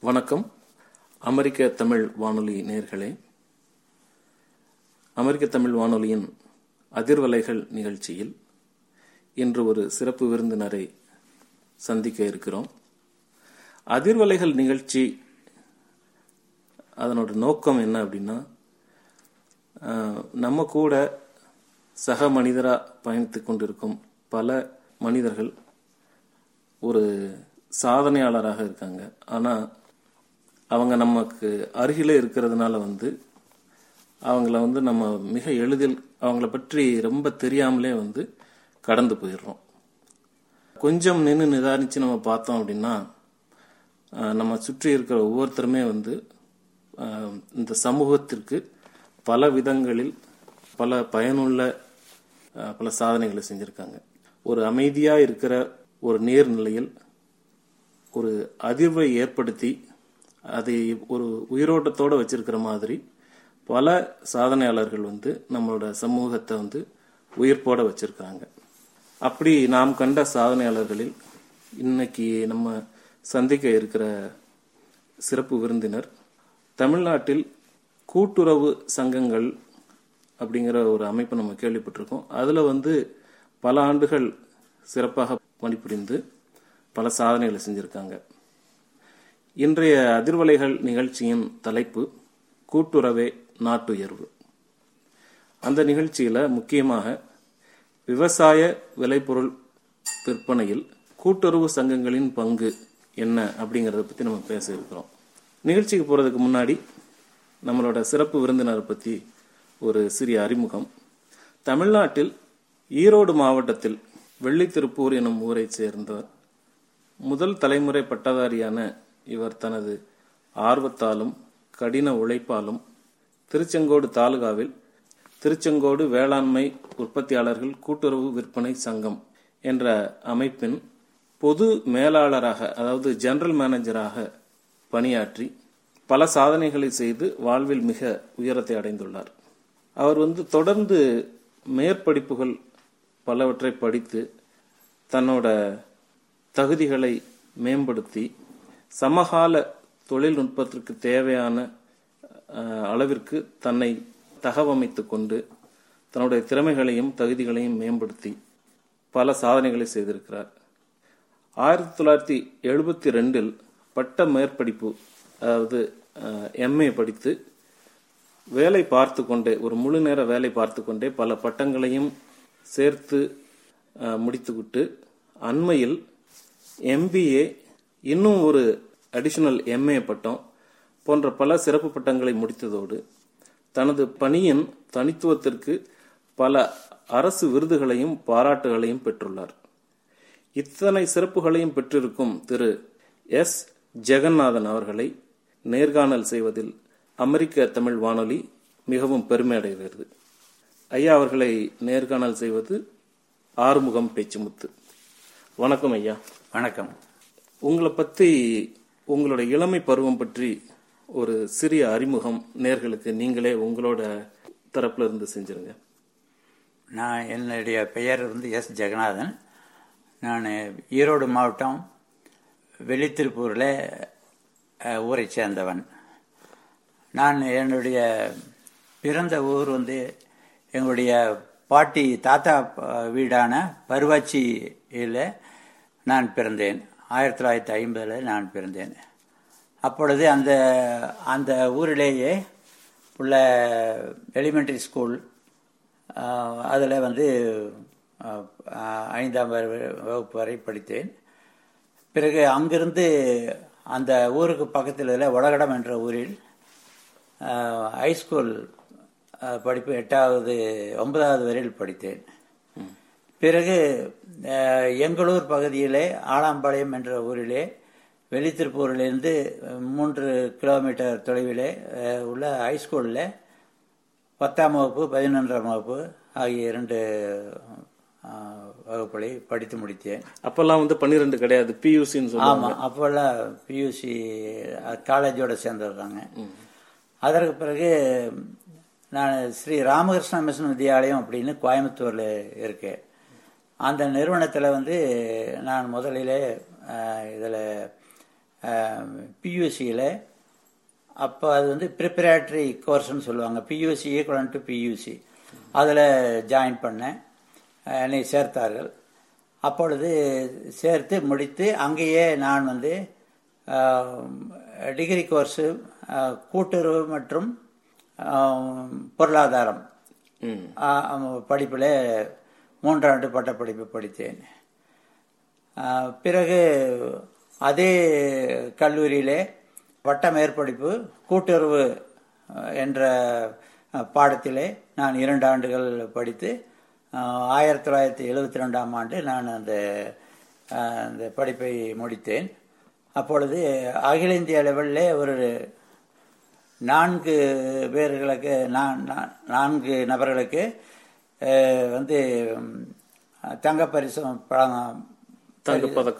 வணக்கம். அமெரிக்க தமிழ் வானொலி நேர்களே. அமெரிக்க தமிழ் வானொலியின் அதிர்வலைகள் நிகழ்ச்சியில் இன்று ஒரு சிறப்பு விருந்தினரை சந்திக்க இருக்கிறோம். அதிர்வலைகள் நிகழ்ச்சி அதனோட நோக்கம் என்ன அப்படின்னா நம்ம கூட சக மனிதராக பயணித்து கொண்டிருக்கும் பல மனிதர்கள் ஒரு சாதனையாளராக இருக்காங்க. ஆனால் அவங்க நமக்கு அருகிலே இருக்கிறதுனால வந்து அவங்கள வந்து நம்ம மிக எளிதில் அவங்கள பற்றி ரொம்ப தெரியாமலே வந்து கடந்து போயிடுறோம். கொஞ்சம் நின்று நிதானித்து நம்ம பார்த்தோம் அப்படின்னா நம்ம சுற்றி இருக்கிற ஒவ்வொருத்தருமே வந்து இந்த சமூகத்திற்கு பல விதங்களில் பல பயனுள்ள பல சாதனைகளை செஞ்சுருக்காங்க. ஒரு அமைதியாக இருக்கிற ஒரு நேர்நிலையில் ஒரு அதிர்வை ஏற்படுத்தி அதை ஒரு உயிரோட்டத்தோடு வச்சிருக்கிற மாதிரி பல சாதனையாளர்கள் வந்து நம்மளோட சமூகத்தை வந்து உயிர்ப்போட வச்சிருக்காங்க. அப்படி நாம் கண்ட சாதனையாளர்களில் இன்னைக்கு நம்ம சந்திக்க இருக்கிற சிறப்பு விருந்தினர் தமிழ்நாட்டில் கூட்டுறவு சங்கங்கள் அப்படிங்கிற ஒரு அமைப்பை நம்ம கேள்விப்பட்டிருக்கோம். அதில் வந்து பல ஆண்டுகள் சிறப்பாக பணிபுரிந்து பல சாதனைகளை செஞ்சுருக்காங்க. இன்றைய அதிர்வலைகள் நிகழ்ச்சியின் தலைப்பு கூட்டுறவே நாட்டுயர்வு அந்த நிகழ்ச்சியில் முக்கியமாக விவசாய விளைபொருள் விற்பனையில் கூட்டுறவு சங்கங்களின் பங்கு என்ன அப்படிங்கிறத பற்றி நம்ம பேச இருக்கிறோம். நிகழ்ச்சிக்கு போகிறதுக்கு முன்னாடி நம்மளோட சிறப்பு விருந்தினரை பற்றி ஒரு சிறிய அறிமுகம். தமிழ்நாட்டில் ஈரோடு மாவட்டத்தில் வெள்ளித்திருப்பூர் எனும் ஊரைச் சேர்ந்த முதல் தலைமுறை பட்டதாரியான இவர் தனது ஆர்வத்தாலும் கடின உழைப்பாலும் திருச்செங்கோடு தாலுகாவில் திருச்செங்கோடு வேளாண்மை உற்பத்தியாளர்கள் கூட்டுறவு விற்பனை சங்கம் என்ற அமைப்பின் பொது மேலாளராக அதாவது ஜெனரல் மேனேஜராக பணியாற்றி பல சாதனைகளை செய்து வாழ்வில் மிக உயரத்தை அடைந்துள்ளார். அவர் வந்து தொடர்ந்து மேற்படிப்புகள் பலவற்றை படித்து தன்னோட தகுதிகளை மேம்படுத்தி சமகால தொழில்நுட்பத்திற்கு தேவையான அளவிற்கு தன்னை தகவமைத்து கொண்டு தன்னுடைய திறமைகளையும் தகுதிகளையும் மேம்படுத்தி பல சாதனைகளை செய்திருக்கிறார். ஆயிரத்தி தொள்ளாயிரத்தி எழுபத்தி ரெண்டில் பட்ட மேற்படிப்பு அதாவது எம்ஏ படித்து வேலை பார்த்து கொண்டே ஒரு முழு நேர வேலை பார்த்து கொண்டே பல பட்டங்களையும் சேர்த்து முடித்துவிட்டு அண்மையில் எம்பிஏ இன்னும் ஒரு அடிஷனல் எம்ஏ பட்டம் போன்ற பல சிறப்பு பட்டங்களை முடித்ததோடு தனது பணியின் தனித்துவத்திற்கு பல அரசு விருதுகளையும் பாராட்டுகளையும் பெற்றுள்ளார். இத்தனை சிறப்புகளையும் பெற்றிருக்கும் திரு எஸ். ஜெகநாதன் அவர்களை நேர்காணல் செய்வதில் அமெரிக்க தமிழ் வானொலி மிகவும் பெருமை அடைகிறது ஐயா அவர்களை நேர்காணல் செய்வது ஆறுமுகம் பேச்சுமுத்து. வணக்கம் ஐயா. வணக்கம். உங்களை பற்றி உங்களோட இளமை பருவம் பற்றி ஒரு சிறிய அறிமுகம் நேர்களுக்கு நீங்களே உங்களோட தரப்புல இருந்து செஞ்சிருங்க. நான் என்னுடைய பெயர் வந்து எஸ். ஜெகநாதன். நான் ஈரோடு மாவட்டம் வெள்ளித்திருப்பூரில் ஊரை சேர்ந்தவன். நான் என்னுடைய பிறந்த ஊர் வந்து எங்களுடைய பாட்டி தாத்தா வீடான பருவாச்சியில் நான் பிறந்தேன். ஆயிரத்தி தொள்ளாயிரத்தி ஐம்பதில் நான் பிறந்தேன். அப்பொழுது அந்த அந்த ஊரிலேயே உள்ள எலிமெண்ட்ரி ஸ்கூல் அதில் வந்து ஐந்தாம் வகுப்பு வரை படித்தேன். பிறகு அங்கிருந்து அந்த ஊருக்கு பக்கத்தில் உள்ள வடகடம் என்ற ஊரில் ஹைஸ்கூல் படிப்பு எட்டாவது ஒன்பதாவது வரையில் படித்தேன். பிறகு எங்களூர் பகுதியிலே ஆலாம்பாளையம் என்ற ஊரிலே வெளித்திருப்பூரிலிருந்து மூன்று கிலோமீட்டர் தொலைவிலே உள்ள ஹைஸ்கூலில் பத்தாம் வகுப்பு பதினொன்றாம் வகுப்பு ஆகிய இரண்டு வகுப்புகளை படித்து முடித்தேன். அப்பெல்லாம் வந்து பன்னிரெண்டு கிடையாது பியூசின்னு ஆமாம் அப்போல்லாம் பியூசி காலேஜோட சேர்ந்துடுறாங்க அதற்கு பிறகு நான் ஸ்ரீ ராமகிருஷ்ண மிஷன் வித்யாலயம் அப்படின்னு கோயம்புத்தூரில் இருக்கேன். அந்த நிறுவனத்தில் வந்து நான் முதலிலே இதில் பியூசியில் அப்போ அது வந்து ப்ரிப்பரேட்டரி கோர்ஸ்னு சொல்லுவாங்க. பியூசி ஈக்குவலன் டு பியூசி அதில் ஜாயின் பண்ணேன். என்னை சேர்த்தார்கள். அப்பொழுது சேர்த்து முடித்து அங்கேயே நான் வந்து டிகிரி கோர்ஸு கூட்டுறவு மற்றும் பொருளாதாரம் படிப்பில் மூன்றாண்டு பட்டப்படிப்பு படித்தேன். பிறகு அதே கல்லூரியிலே பட்ட மேற்படிப்பு கூட்டுறவு என்ற பாடத்திலே நான் இரண்டு ஆண்டுகள் படித்து ஆயிரத்தி தொள்ளாயிரத்தி எழுபத்தி ரெண்டாம் ஆண்டு நான் அந்த அந்த படிப்பை முடித்தேன். அப்பொழுது அகில இந்திய லெவலில் ஒரு நான்கு பேர்களுக்கு நான் நான்கு நபர்களுக்கு வந்து ம், தங்கப் பரிசு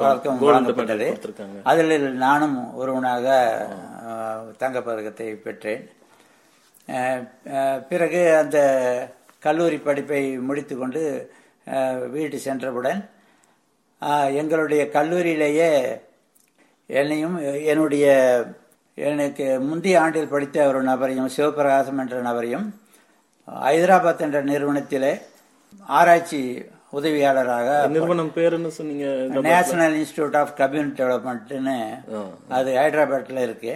பதக்கம் வழங்கப்பட்டது. அதில் நானும் ஒருவனாக அஹ், தங்கப்பதக்கத்தை பெற்றேன் பிறகு அந்த கல்லூரி படிப்பை முடித்துக்கொண்டு வீட்டு சென்றவுடன் எங்களுடைய கல்லூரியிலேயே என்னையும் என்னுடைய எனக்கு முந்தைய ஆண்டில் படித்த ஒரு நபரையும் சிவபிரகாசம் என்ற நபரையும் ஹைதராபாத் என்ற நிறுவனத்திலே ஆராய்ச்சி உதவியாளராக நிறுவனம் பேர் என்ன சொன்னீங்க? நேஷனல் இன்ஸ்டிடியூட் ஆஃப் கம்யூனிட்டி டெவலப்மெண்ட்னு. அது ஹைதராபாத்தில் இருக்கு.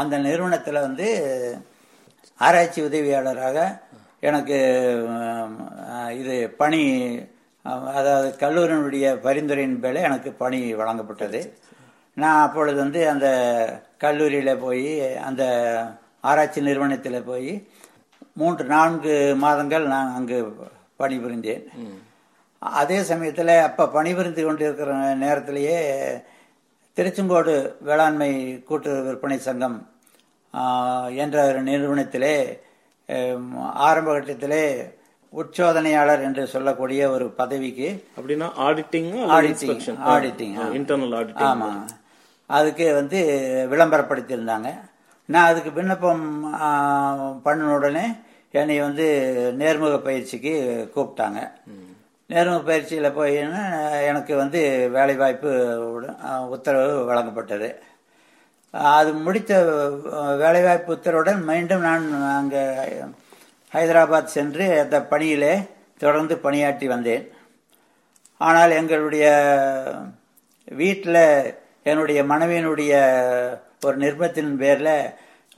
அந்த நிறுவனத்தில் வந்து ஆராய்ச்சி உதவியாளராக எனக்கு இது பணி அதாவது கல்லூரியினுடைய பரிந்துரையின் பேரில் எனக்கு பணி வழங்கப்பட்டது. நான் அப்பொழுது வந்து அந்த கல்லூரியில் போய் அந்த ஆராய்ச்சி நிறுவனத்தில் போய் மூன்று நான்கு மாதங்கள் நான் அங்கு பணிபுரிந்தேன். அதே சமயத்தில் அப்போ பணிபுரிந்து கொண்டிருக்கிற நேரத்திலேயே திருச்செங்கோடு வேளாண்மை கூட்டுறவு விற்பனை சங்கம் என்ற ஒரு நிறுவனத்திலே ஆரம்ப கட்டத்திலே உட்சோதனையாளர் என்று சொல்லக்கூடிய ஒரு பதவிக்கு அப்படின்னா ஆடிட்டிங் Auditing, இன்ஸ்பெக்ஷன் auditing, ஆ. இன்டர்னல் ஆடிட்டிங் ஆமாம் அதுக்கு வந்து விளம்பரப்படுத்தியிருந்தாங்க. நான் அதுக்கு விண்ணப்பம் பண்ண பண்ணின உடனே என்னை வந்து நேர்முக பயிற்சிக்கு கூப்பிட்டாங்க. நேர்முக பயிற்சியில் போயின்னா எனக்கு வந்து வேலைவாய்ப்பு உத்தரவு வழங்கப்பட்டது. அது முடித்த வேலைவாய்ப்பு உத்தரவுடன் மீண்டும் நான் அங்கே ஹைதராபாத் சென்று அந்த பணியிலே தொடர்ந்து பணியாற்றி வந்தேன். ஆனால் எங்களுடைய வீட்டில் என்னுடைய மனைவியினுடைய ஒரு நிர்பத்தின் பேரில்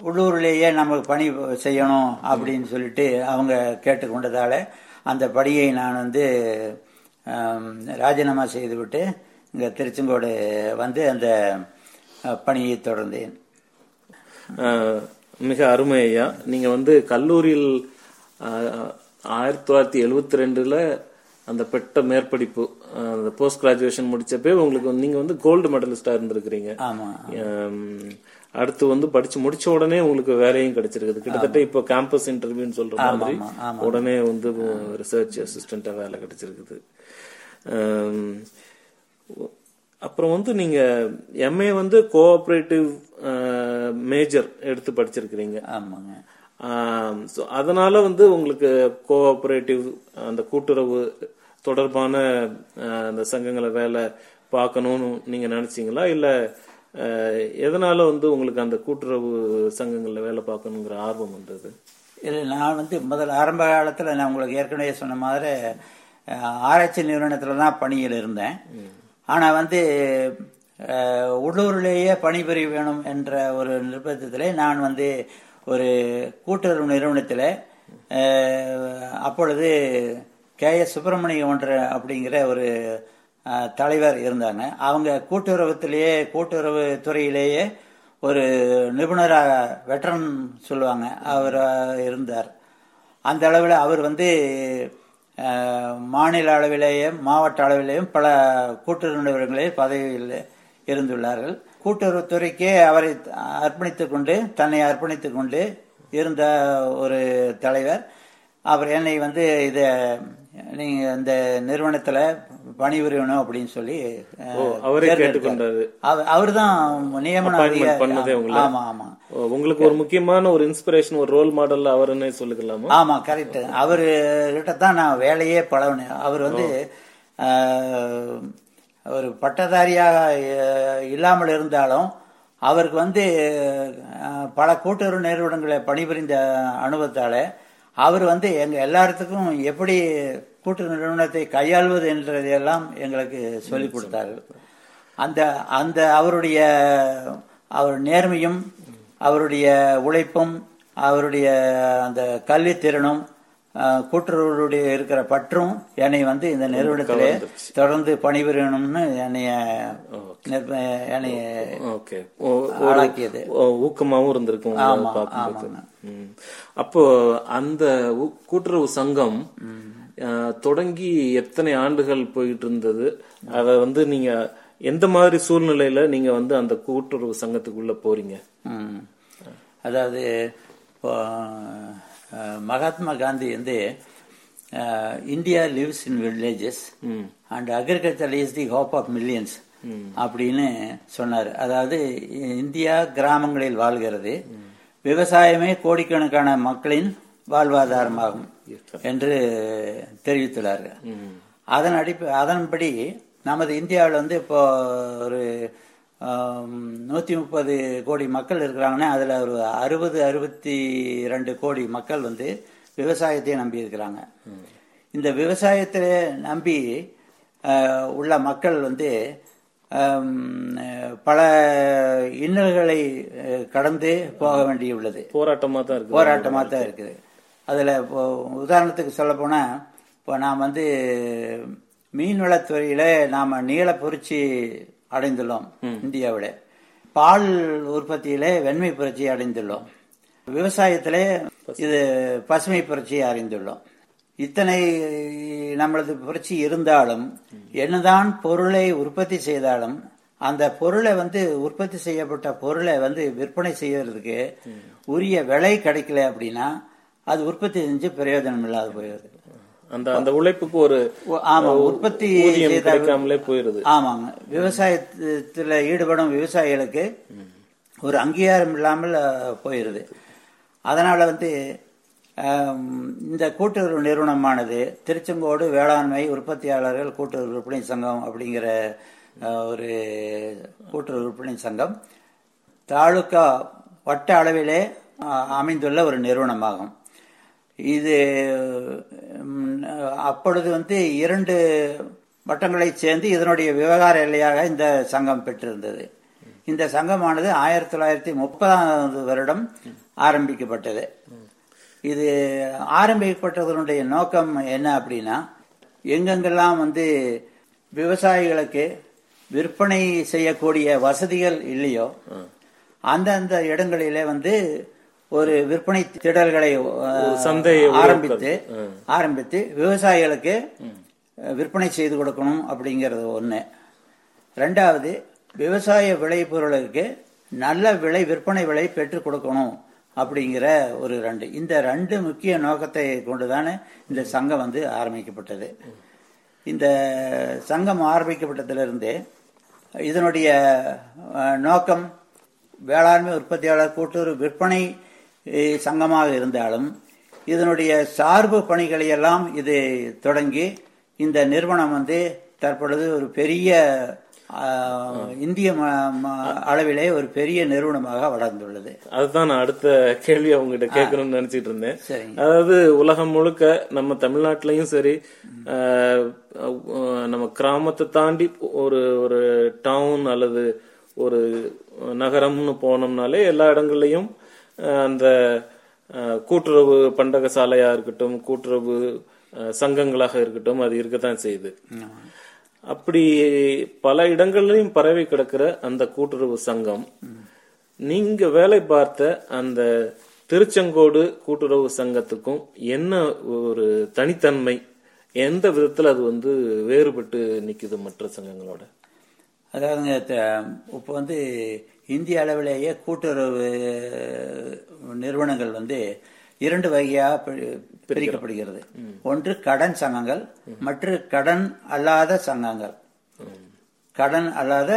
உள்ளூர்லேயே நமக்கு பணி செய்யணும் அப்படின்னு சொல்லிட்டு அவங்க கேட்டுக்கொண்டதால் அந்த பணியை நான் வந்து ராஜினாமா செய்துவிட்டு இங்கே திருச்செங்கோடு வந்து அந்த பணியை தொடர்ந்தேன். மிக அருமை ஐயா. நீங்கள் வந்து கல்லூரியில் ஆயிரத்தி தொள்ளாயிரத்தி எழுவத்தி ரெண்டில் அந்த பெட்ட மேற்படிப்பு அந்த போஸ்ட் கிராஜுவேஷன் முடிச்சப்பே உங்களுக்கு நீங்க வந்து கோல்டு மெடலிஸ்டா இருந்திருக்கிறீங்க. அடுத்து வந்து படிச்சு முடிச்ச உடனே உங்களுக்கு வேலையும் கிடைச்சிருக்குது. கிட்டத்தட்ட இப்போ கேம்பஸ் இன்டர்வியூன்னு சொல்ற மாதிரி. உடனே வந்து ரிசர்ச் அசிஸ்டண்டா வேலை கிடைச்சிருக்குது. அப்புறம் வந்து நீங்க எம்ஏ வந்து கோஆபரேட்டிவ் மேஜர் எடுத்து படிச்சிருக்கிறீங்க. ஆமாங்க. ஆம், so அதனால வந்து உங்களுக்கு கோஆபரேட்டிவ் அந்த கூட்டுறவு தொடர்பான அந்த சங்கங்களை வேலை பார்க்கணும்னு நீங்க நினைச்சீங்களா? இல்ல எதனால வந்து உங்களுக்கு அந்த கூட்டுறவு சங்கங்கள்ல வேலை பார்க்கணுங்கிற ஆர்வம் வந்தது? இல்லை நான் வந்து முதல் ஆரம்ப காலத்தில் நான் உங்களுக்கு ஏற்கனவே சொன்ன மாதிரி ஆராய்ச்சி நிறுவனத்தில் தான் பணியில் இருந்தேன். ஆனால் வந்து உள்ளூரிலேயே பணிபுரிய வேணும் என்ற ஒரு நிர்பந்தத்திலே நான் வந்து ஒரு கூட்டுறவு நிறுவனத்தில் அப்பொழுது கே. எஸ். சுப்பிரமணிய ஒன்ற அப்படிங்கிற ஒரு தலைவர் இருந்தாங்க. அவங்க கூட்டுறவுத்திலேயே கூட்டுறவு துறையிலேயே ஒரு நிபுணராக வெட்டரன் சொல்லுவாங்க. அவர் இருந்தார். அந்த அளவில் அவர் வந்து மாநில அளவிலேயும் மாவட்ட அளவிலேயும் பல கூட்டுறவு நிறுவனங்களில் பதவியில் இருந்துள்ளார்கள். கூட்டுறவுத்துறைக்கே அவரை அர்ப்பணித்து கொண்டு தன்னை அர்ப்பணித்து கொண்டு இருந்த ஒரு தலைவர். அவர் என்னை வந்து இதை நீங்க இந்த நிறுவனத்துல பணிபுரியணும் அப்படின்னு சொல்லி அவரே கேட்டுக்கொண்டாரு. அவர் தான் நியமன Appointment அதிகாரி. பண்ணதே உங்களை? ஆமா ஆமா உங்களுக்கு ஒரு முக்கியமான ஒரு இன்ஸ்பிரேஷன் ஒரு ரோல் மாடல் அவருன்னே சொல்லிக்கலாமா ஆமா கரெக்ட் அவரு கிட்ட தான் நான் வேலையே பழகினேன் அவர் வந்து ஒரு பட்டதாரியாக இல்லாமல் இருந்தாலும் அவருக்கு வந்து பல கூட்டுறவு நிறுவனங்களை பணிபுரிந்த அனுபவத்தால அவர் வந்து எங்க எல்லாத்துக்கும் எப்படி கூட்டுறவு நிறுவனத்தை கையாள்வது என்றதையெல்லாம் எங்களுக்கு சொல்லிக் கொடுத்தாரு அந்த அந்த அவருடைய அவர் நேர்மையும் அவருடைய உழைப்பும் அவருடைய அந்த கல்வித்திறனும் அஹ், கூட்டுறவுடைய இருக்கிற பற்றும் என்னை வந்து இந்த நிறுவனத்திலே தொடர்ந்து பணிபுரியணும்னு என்னைய என்னைய ஆளாக்கியது. ஊக்கமாவும் இருந்திருக்கும் ஆமா. ஆமாங்க. அப்போ அந்த கூட்டுறவு சங்கம் தொடங்கி எத்தனை ஆண்டுகள் போயிட்டு இருந்தது அத வந்து நீங்க எந்த மாதிரி சூழ்நிலையில நீங்க வந்து அந்த கூட்டுறவு சங்கத்துக்குள்ள போறீங்க? ம். அதாவது மகாத்மா காந்தி வந்து India lives in villages and agriculture is the hope of millions அப்படின்னு சொன்னார். அதாவது இந்தியா கிராமங்களில் வாழ்கிறது. விவசாயமே கோடிக்கணக்கான மக்களின் வாழ்வாதாரமாகும் என்று தெரிவித்துள்ளார்கள். அதன் அடிப்ப அதன்படி நமது இந்தியாவில் வந்து இப்போ ஒரு நூற்றி முப்பது கோடி மக்கள் இருக்கிறாங்கன்னா அதில் ஒரு அறுபது அறுபத்தி ரெண்டு கோடி மக்கள் வந்து விவசாயத்தை நம்பி இருக்கிறாங்க. இந்த விவசாயத்தை நம்பி உள்ள மக்கள் வந்து பல இன்னல்களை கடந்து போக வேண்டியுள்ளது. போராட்டமா தான் இருக்கு போராட்டமாக தான் இருக்குது. அதில் இப்போ உதாரணத்துக்கு சொல்ல போனால் இப்போ நாம் வந்து மீன்வளத்துறையில் நாம் நீள புரட்சி அடைந்துள்ளோம் இந்தியாவில். பால் உற்பத்தியிலே வெண்மை புரட்சி அடைந்துள்ளோம். விவசாயத்திலே இது பசுமை புரட்சியை அறிந்துள்ளோம். இத்தனை நம்மளது புரட்சி இருந்தாலும் என்னதான் பொருளை உற்பத்தி செய்தாலும் அந்த பொருளை வந்து உற்பத்தி செய்யப்பட்ட பொருளை வந்து விற்பனை செய்யறதுக்கு உரிய விலை கிடைக்கல அப்படின்னா அது உற்பத்தி செஞ்சு பிரயோஜனம் இல்லாத போயிடுது. அந்த அந்த உழைப்புக்கு ஒரு ஆமா உற்பத்தி கிடைக்காமலே போயிருது ஆமாங்க. விவசாயத்துல ஈடுபடும் விவசாயிகளுக்கு ஒரு அங்கீகாரம் இல்லாமல் போயிருது. அதனால வந்து இந்த கூட்டுறவு நிறுவனமானது திருச்செங்கோடு வேளாண்மை உற்பத்தியாளர்கள் கூட்டுறவு விற்பனை சங்கம் அப்படிங்கிற ஒரு கூட்டுறவு விற்பனை சங்கம் தாலுக்கா வட்ட அளவிலே அமைந்துள்ள ஒரு நிறுவனமாகும். இது அப்பொழுது வந்து இரண்டு வட்டங்களை சேர்ந்து இதனுடைய விவகார எல்லையாக இந்த சங்கம் பெற்றிருந்தது. இந்த சங்கமானது ஆயிரத்தி தொள்ளாயிரத்தி முப்பதாவது வருடம் ஆரம்பிக்கப்பட்டது. இது ஆரம்பிக்கப்பட்டதனுடைய நோக்கம் என்ன அப்படின்னா எங்கெங்கெல்லாம் வந்து விவசாயிகளுக்கு விற்பனை செய்யக்கூடிய வசதிகள் இல்லையோ அந்தந்த இடங்களிலே வந்து ஒரு விற்பனை திடல்களை சந்தையை ஆரம்பித்து ஆரம்பித்து விவசாயிகளுக்கு விற்பனை செய்து கொடுக்கணும் அப்படிங்கிறது ஒண்ணு. ரெண்டாவது விவசாய விளைபொருளுக்கு நல்ல விலை விற்பனை விலை பெற்றுக் கொடுக்கணும். அப்படிங்கிற ஒரு ரெண்டு. இந்த ரெண்டு முக்கிய நோக்கத்தை கொண்டுதானே இந்த சங்கம் வந்து ஆரம்பிக்கப்பட்டது. இந்த சங்கம் ஆரம்பிக்கப்பட்டதிலிருந்து இதனுடைய நோக்கம் வேளாண்மை உற்பத்தியாளர் கூட்டுறவு விற்பனை சங்கமாக இருந்தாலும் இதனுடைய சார்பு பணிகளையெல்லாம் இது தொடங்கி இந்த நிறுவனம் வந்து தற்பொழுது ஒரு பெரிய இந்திய அளவிலே ஒரு பெரிய நிறுவனமாக வளர்ந்துள்ளது. அதுதான் நான் அடுத்த கேள்வி அவங்ககிட்ட கேட்கணும்னு நினைச்சிட்டு இருந்தேன். அதாவது உலகம் முழுக்க நம்ம தமிழ்நாட்டிலையும் சரி நம்ம கிராமத்தை தாண்டி ஒரு ஒரு டவுன் அல்லது ஒரு நகரம்னு போனோம்னாலே எல்லா இடங்கள்லயும் அந்த கூட்டுறவு பண்டக சாலையா இருக்கட்டும் கூட்டுறவு சங்கங்களாக இருக்கட்டும் அது இருக்கத்தான் செய்யுது. அப்படி பல இடங்கள்லயும் பரவி கிடக்கிற அந்த கூட்டுறவு சங்கம். நீங்க வேலை பார்த்த அந்த திருச்செங்கோடு கூட்டுறவு சங்கத்துக்கும் என்ன ஒரு தனித்தன்மை? எந்த விதத்துல அது வந்து வேறுபட்டு நிக்குது மற்ற சங்கங்களோட? அதாவதுங்க இப்போ வந்து இந்திய அளவிலேயே கூட்டுறவு நிறுவனங்கள் வந்து இரண்டு வகையாக பிரிக்கப்படுகிறது. ஒன்று கடன் சங்கங்கள் மற்ற கடன் அல்லாத சங்கங்கள். கடன் அல்லாத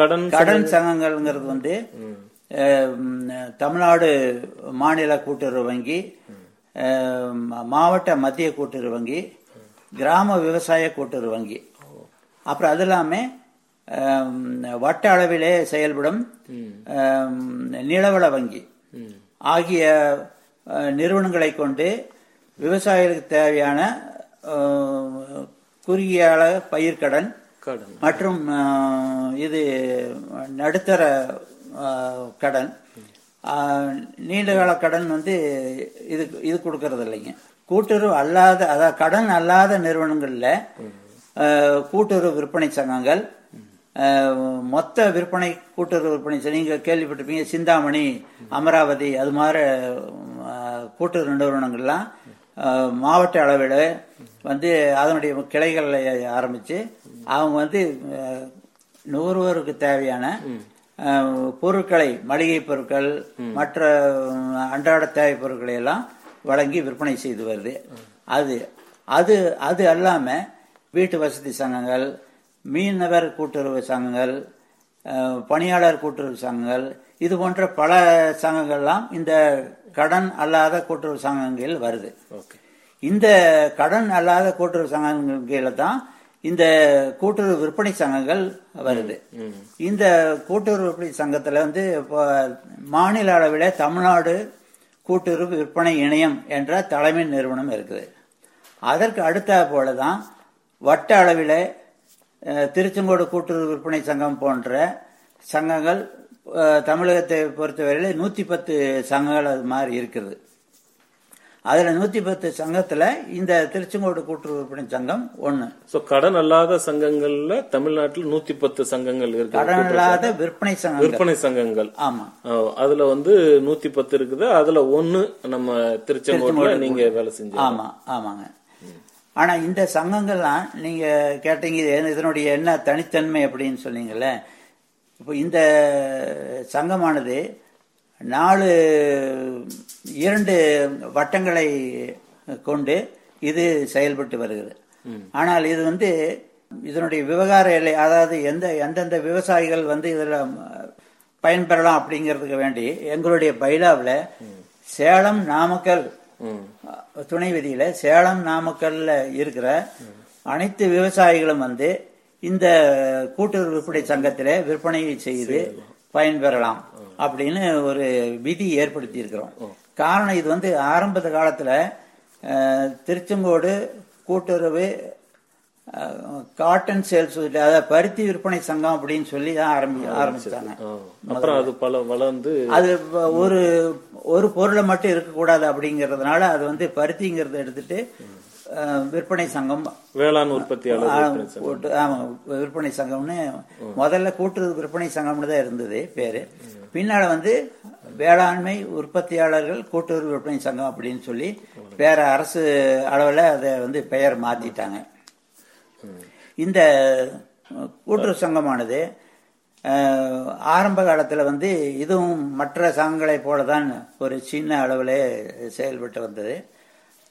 கடன் கடன் சங்கங்கள்ங்கிறது வந்து தமிழ்நாடு மாநில கூட்டுறவு வங்கி மாவட்ட மத்திய கூட்டுறவு வங்கி கிராம விவசாய கூட்டுறவு வங்கி. அப்புறம் அது இல்லாம ஆம், வட்ட அளவிலே செயல்படும் நிலவள வங்கி. ஆகிய நிறுவனங்களை கொண்டு விவசாயிகளுக்கு தேவையான குறுகிய பயிர்க்கடன் கடன் மற்றும் இது நடுத்தர கடன். நீண்டகால கடன் வந்து இது இது கொடுக்கறது இல்லைங்க. கூட்டுறவு அல்லாத அதாவது கடன் அல்லாத நிறுவனங்கள்ல கூட்டுறவு விற்பனை சங்கங்கள் மொத்த விற்பனை கூட்டுறவு விற்பனை நீங்கள் கேள்விப்பட்டிருப்பீங்க சிந்தாமணி அமராவதி அது மாதிரி கூட்டுறவு நிறுவனங்கள்லாம் மாவட்ட அளவில் வந்து அதனுடைய கிளைகளை ஆரம்பித்து அவங்க வந்து நுகர்வோருக்கு தேவையான பொருட்களை மளிகை பொருட்கள் மற்ற அன்றாட தேவை பொருட்களை எல்லாம் வழங்கி விற்பனை செய்து வருது. அது அது அது அல்லாமல் வீட்டு வசதி சங்கங்கள் மீனவர் கூட்டுறவு சங்கங்கள் பணியாளர் கூட்டுறவு சங்கங்கள் இது போன்ற பல சங்கங்கள்லாம் இந்த கடன் அல்லாத கூட்டுறவு சங்கங்கள் வருது. ஓகே. இந்த கடன் அல்லாத கூட்டுறவு சங்கங்கள் கீழே தான் இந்த கூட்டுறவு விற்பனை சங்கங்கள் வருது. இந்த கூட்டுறவு விற்பனை சங்கத்துல வந்து இப்போ மாநில அளவில் தமிழ்நாடு கூட்டுறவு விற்பனை இணையம் என்ற தலைமை நிறுவனம் இருக்குது. அதற்கு அடுத்த போல தான் வட்ட அளவில் திருச்செங்கோடு கூட்டுறவு விற்பனை சங்கம் போன்ற சங்கங்கள் தமிழகத்தை பொறுத்தவரையில் நூற்றி பத்து சங்கங்கள் அது மாதிரி இருக்குது. அதில் நூற்றி பத்து சங்கத்தில் இந்த திருச்செங்கோடு கூட்டுறவு விற்பனை சங்கம் ஒன்று சோ கடன் அல்லாத சங்கங்கள்ல தமிழ்நாட்டில் நூத்தி பத்து சங்கங்கள் இருக்கு கடன் இல்லாத விற்பனை சங்கம். விற்பனை சங்கங்கள். ஆமா. ஆ, அதுல வந்து நூத்தி பத்து இருக்குது. அதுல ஒண்ணு நம்ம திருச்செங்கோட்டுல நீங்க வேலை செஞ்சீங்க. ஆமா ஆமாங்க. ஆனா இந்த சங்கங்கள்லாம் நீங்க கேட்டீங்க இது இதனுடைய என்ன தனித்தன்மை அப்படின்னு சொன்னீங்கல்ல இப்போ இந்த சங்கமானது நாலு இரண்டு வட்டங்களை கொண்டு இது செயல்பட்டு வருகிறது ஆனால் இது வந்து இதனுடைய விவகார எல்லை அதாவது எந்த எந்தெந்த விவசாயிகள் வந்து இதுல பயன்பெறலாம் அப்படிங்கிறதுக்கு வேண்டி எங்களுடைய பைலாவில் சேலம் நாமக்கல். துணை விதியில சேலம் நாமக்கல்ல இருக்கிற அனைத்து விவசாயிகளும் வந்து இந்த கூட்டுறவு விற்பனை சங்கத்திலே விற்பனை செய்து பயன்பெறலாம் அப்படின்னு ஒரு விதி ஏற்படுத்தி இருக்கிறோம் காரணம் இது வந்து ஆரம்ப காலத்துல திருச்செங்கோடு கூட்டுறவு காட்டன் சேல்ஸ் அதாவது பருத்தி விற்பனை சங்கம் அப்படின்னு சொல்லி தான் ஆரம்பி ஆரம்பிச்சாங்க. அப்புறம் அது பல வளர்ந்து அது ஒரு ஒரு பொருளை மட்டும் இருக்கக்கூடாது அப்படிங்கறதுனால அது வந்து பருத்திங்கிறத எடுத்துட்டு விற்பனை சங்கம் வேளாண் உற்பத்தியாளர் ஆ, விற்பனை சங்கம்னு முதல்ல கூட்டுறவு விற்பனை சங்கம்னு தான் இருந்தது பேரு. பின்னால வந்து வேளாண்மை உற்பத்தியாளர்கள் கூட்டுறவு விற்பனை சங்கம் அப்படின்னு சொல்லி வேற அரசு அளவில் அதை வந்து பெயர் மாத்திட்டாங்க. இந்த கூட்டுறவு சங்கமானது ஆரம்ப காலத்தில் வந்து இதுவும் மற்ற சங்கங்களைப் போல தான் ஒரு சின்ன அளவில் செயல்பட்டு வந்தது.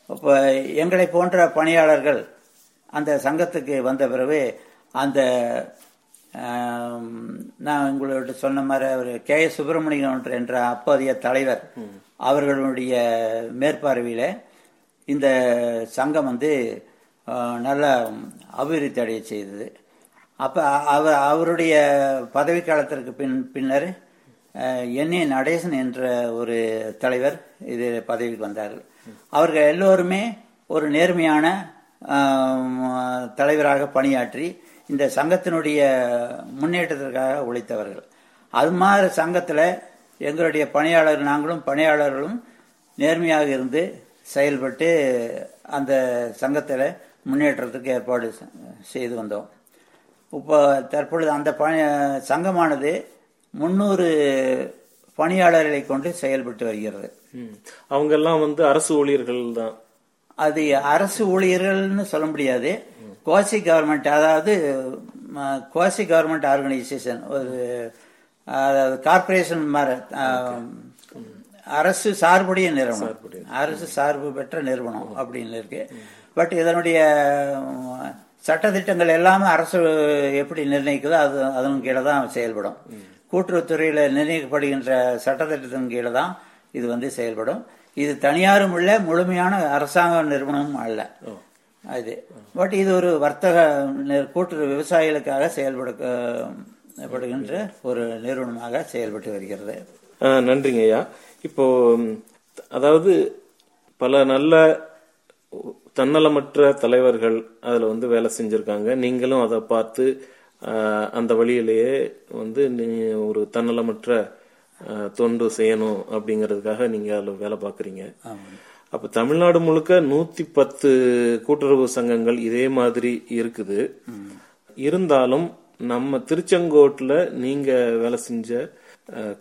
இப்போ எங்களை போன்ற பணியாளர்கள் அந்த சங்கத்துக்கு வந்த பிறகு அந்த நான் உங்களோட சொன்ன மாதிரி ஒரு கே. எஸ். சுப்பிரமணியன் என்ற அப்போதைய தலைவர் அவர்களுடைய மேற்பார்வையில் இந்த சங்கம் வந்து நல்ல அபிவிருத்தி அடைய செய்தது. அப்போ அவர் அவருடைய பதவி காலத்திற்கு பின் பின்னர் என் ஏ நடேசன் என்ற ஒரு தலைவர் இது பதவிக்கு வந்தார்கள் அவர்கள் எல்லோருமே ஒரு நேர்மையான தலைவராக பணியாற்றி இந்த சங்கத்தினுடைய முன்னேற்றத்திற்காக உழைத்தவர்கள். அது மாதிரி சங்கத்தில் எங்களுடைய பணியாளர் நாங்களும் பணியாளர்களும் நேர்மையாக இருந்து செயல்பட்டு அந்த சங்கத்தில் முன்னேற்றத்துக்கு ஏற்பாடு செய்து வந்தோம். இப்போ தற்பொழுது அந்த பணி சங்கமானது முன்னூறு பணியாளர்களை கொண்டு செயல்பட்டு வருகிறது. ம். அவங்க எல்லாம் வந்து அரசு ஊழியர்கள் தான். அது அரசு ஊழியர்கள்னு சொல்ல முடியாது. குவாசி கவர்மெண்ட் அதாவது குவாசி கவர்மெண்ட் ஆர்கனைசேஷன் ஒரு அதாவது கார்பரேஷன் மாதிரி அரசு சார்புடைய நிறுவனம். அரசு சார்பு பெற்ற நிறுவனம் அப்படின்னு இருக்கு. பட் இதனுடைய அஹ், சட்டதிட்டங்கள் எல்லாமே அரசு எப்படி நிர்ணயிக்குதோ அது அதன் கீழே தான் செயல்படும் கூட்டுறவுத்துறையில் நிர்ணயிக்கப்படுகின்ற சட்டத்திட்டத்தின் கீழே தான் இது வந்து செயல்படும். இது தனியாரும் உள்ள முழுமையான அரசாங்க நிறுவனமும் அல்ல. அது. பட் இது ஒரு வர்த்தக கூட்டுறவு விவசாயிகளுக்காக செயல்படுகின்ற ஒரு நிறுவனமாக செயல்பட்டு வருகிறது. நன்றிங்க ஐயா இப்போ அதாவது பல நல்ல தன்னலமற்ற தலைவர்கள் அதுல வந்து வேலை செஞ்சிருக்காங்க. நீங்களும் அதை பார்த்து அந்த வழியிலேயே வந்து நீ ஒரு தன்னலமற்ற தொண்டு செய்யணும் அப்படிங்கிறதுக்காக நீங்க அதுல வேலை பார்க்கறீங்க. அப்ப தமிழ்நாடு முழுக்க நூத்தி பத்து கூட்டுறவு சங்கங்கள் இதே மாதிரி இருக்குது. இருந்தாலும் நம்ம திருச்செங்கோட்டுல நீங்க வேலை செஞ்ச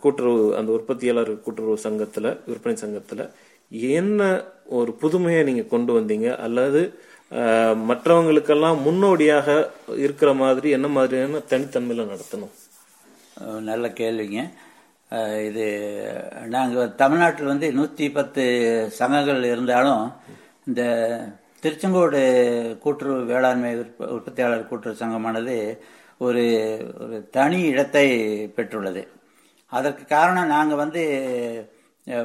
கூட்டுறவு அந்த உற்பத்தியாளர் கூட்டுறவு சங்கத்துல விற்பனை சங்கத்துல என்ன ஒரு புதுமையை நீங்கள் கொண்டு வந்தீங்க? அல்லது மற்றவங்களுக்கெல்லாம் முன்னோடியாக இருக்கிற மாதிரி என்ன மாதிரியான தனித்தன்மையில் நடத்தணும்? நல்ல கேள்விங்க. இது நாங்கள் தமிழ்நாட்டில் வந்து நூற்றி பத்து சங்கங்கள் இருந்தாலும் இந்த திருச்செங்கோடு கூட்டுறவு வேளாண்மை உற்ப- உற்பத்தியாளர் கூட்டுறவு சங்கமானது ஒரு ஒரு தனி இடத்தை பெற்றுள்ளது. அதற்கு காரணம் நாங்கள் வந்து